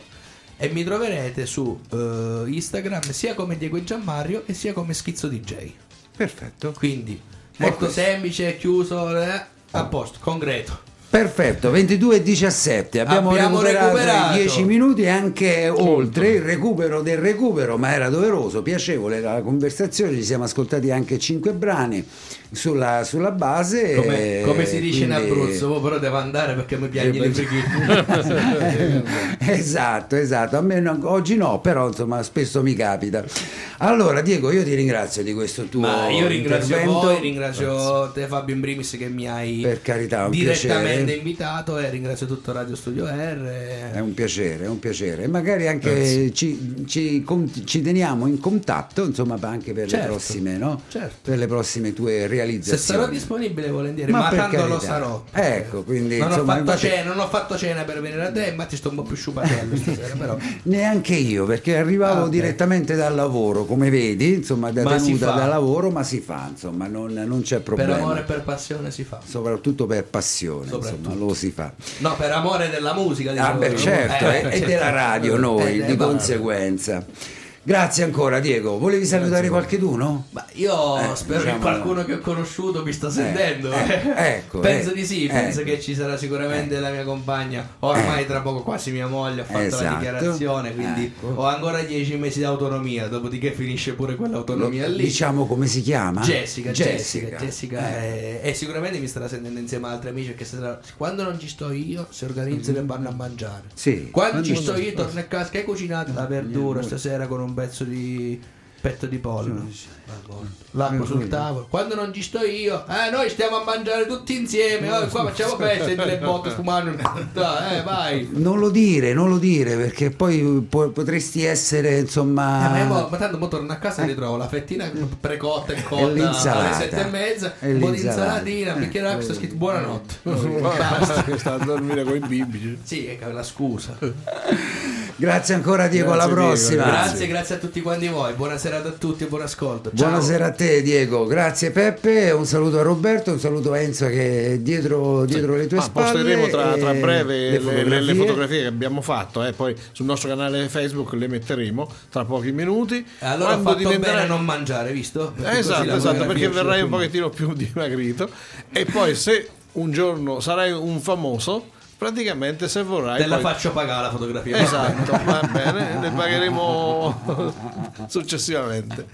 E mi troverete su eh, Instagram sia come Diego e Gianmario e sia come Schizzo DJ. Perfetto. Quindi molto questo. semplice, chiuso, eh, a posto, concreto. Perfetto, 22 e 17. Abbiamo, Abbiamo recuperato, recuperato. i 10 minuti e anche oltre il recupero del recupero, ma era doveroso, piacevole era la conversazione. Ci siamo ascoltati anche 5 brani sulla, sulla base. Come, e come si dice in quindi- Abruzzo, oh, però devo andare perché mi piagne Eh, i beh, frighini. esatto, esatto. A me no- oggi no, però insomma spesso mi capita. Allora, Diego, io ti ringrazio di questo tuo Ma io ringrazio intervento. voi, ringrazio te Fabio in primis che mi hai Per carità, direttamente piacere. invitato e ringrazio tutto Radio Studio R. È un piacere, è un piacere. E magari anche ci, ci con- ci teniamo in contatto, insomma, anche per le Certo, prossime, no? certo. Per le prossime tue Se realizzazioni. sarò disponibile volentieri, Ma ma, per tanto lo carità. sarò. Ecco, quindi, non, insomma, ho fatto infatti- cena, non ho fatto cena per venire a te, infatti sto un po' più sciupatello stasera, però. Neanche io, perché arrivavo Ah, direttamente dal lavoro, come vedi, insomma, da Ma tenuta da lavoro, ma si fa, insomma, non, non c'è Per problema. amore e per passione si fa. Soprattutto per passione, Soprattutto. insomma, lo si fa. No, per amore della musica, Ah, dicevo beh, certo, Eh, e- e certo. della radio noi, Eh, di eh, ma- conseguenza. Grazie ancora, Diego. Volevi salutare qualcheduno? Ma io Eh, spero diciamo- che qualcuno che ho conosciuto mi sta sentendo. eh, ecco, penso eh, di sì, eh. penso che ci sarà sicuramente la mia compagna. Ormai tra poco quasi mia moglie ha fatto Esatto. la dichiarazione, quindi Ecco. ho ancora dieci mesi di autonomia, dopodiché finisce pure quell'autonomia Lo- lì. Diciamo come si chiama? Jessica, Jessica, Jessica, Eh. eh, e sicuramente mi starà sentendo insieme ad altri amici perché se sarà- quando non ci sto io si organizzano e vanno a mangiare. Sì. Quando ci sto io torno a casa che hai cucinato la verdura stasera con un pezzo di petto di pollo. L'acqua sul tavolo. Quando non ci sto io, eh, noi stiamo a mangiare tutti insieme. oh, qua facciamo festa in tre botte spumando. Dai, eh, vai. Non lo dire, non lo dire, perché poi po- potresti essere, Eh, insomma... ma, io ma tanto mo torno a casa e ritrovo la fettina precotta e cotta E alle sette e mezza, E un po' di insalatina, un bicchiere d'acqua, sta scritto buonanotte. Basta sta a dormire con i bimbi. Sì, è la scusa. Grazie ancora Diego, alla Grazie, Diego, prossima. Grazie, grazie a tutti quanti voi. Buonasera a tutti e buon ascolto. Ciao. Buonasera a te Diego, grazie Peppe, un saluto a Roberto, un saluto a Enzo che è dietro, dietro le tue Ma spalle. posteremo tra, tra breve le, le le- le fotografie che abbiamo fatto, eh, poi sul nostro canale Facebook le metteremo tra pochi minuti. E allora Quando fatto diventerai- bene a non mangiare, visto? Perché esatto, esatto, perché verrai un pochettino più dimagrito e poi se un giorno sarai un famoso, praticamente se vorrai Te la poi- faccio pagare la fotografia. Esatto, va bene, ne pagheremo successivamente.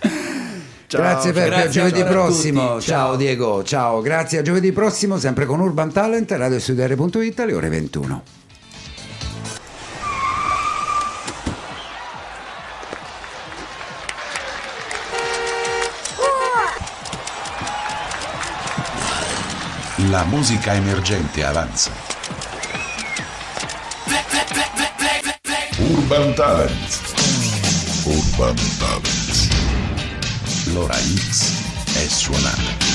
Ciao, grazie ciao. Peppe, a Grazie giovedì a prossimo. Ciao. ciao. Diego, ciao, grazie a giovedì prossimo, sempre con Urban Talent, radiostudiare.it alle ore 21. La musica emergente avanza. Urban Talent. Urban Talent. L'ora X è suonata.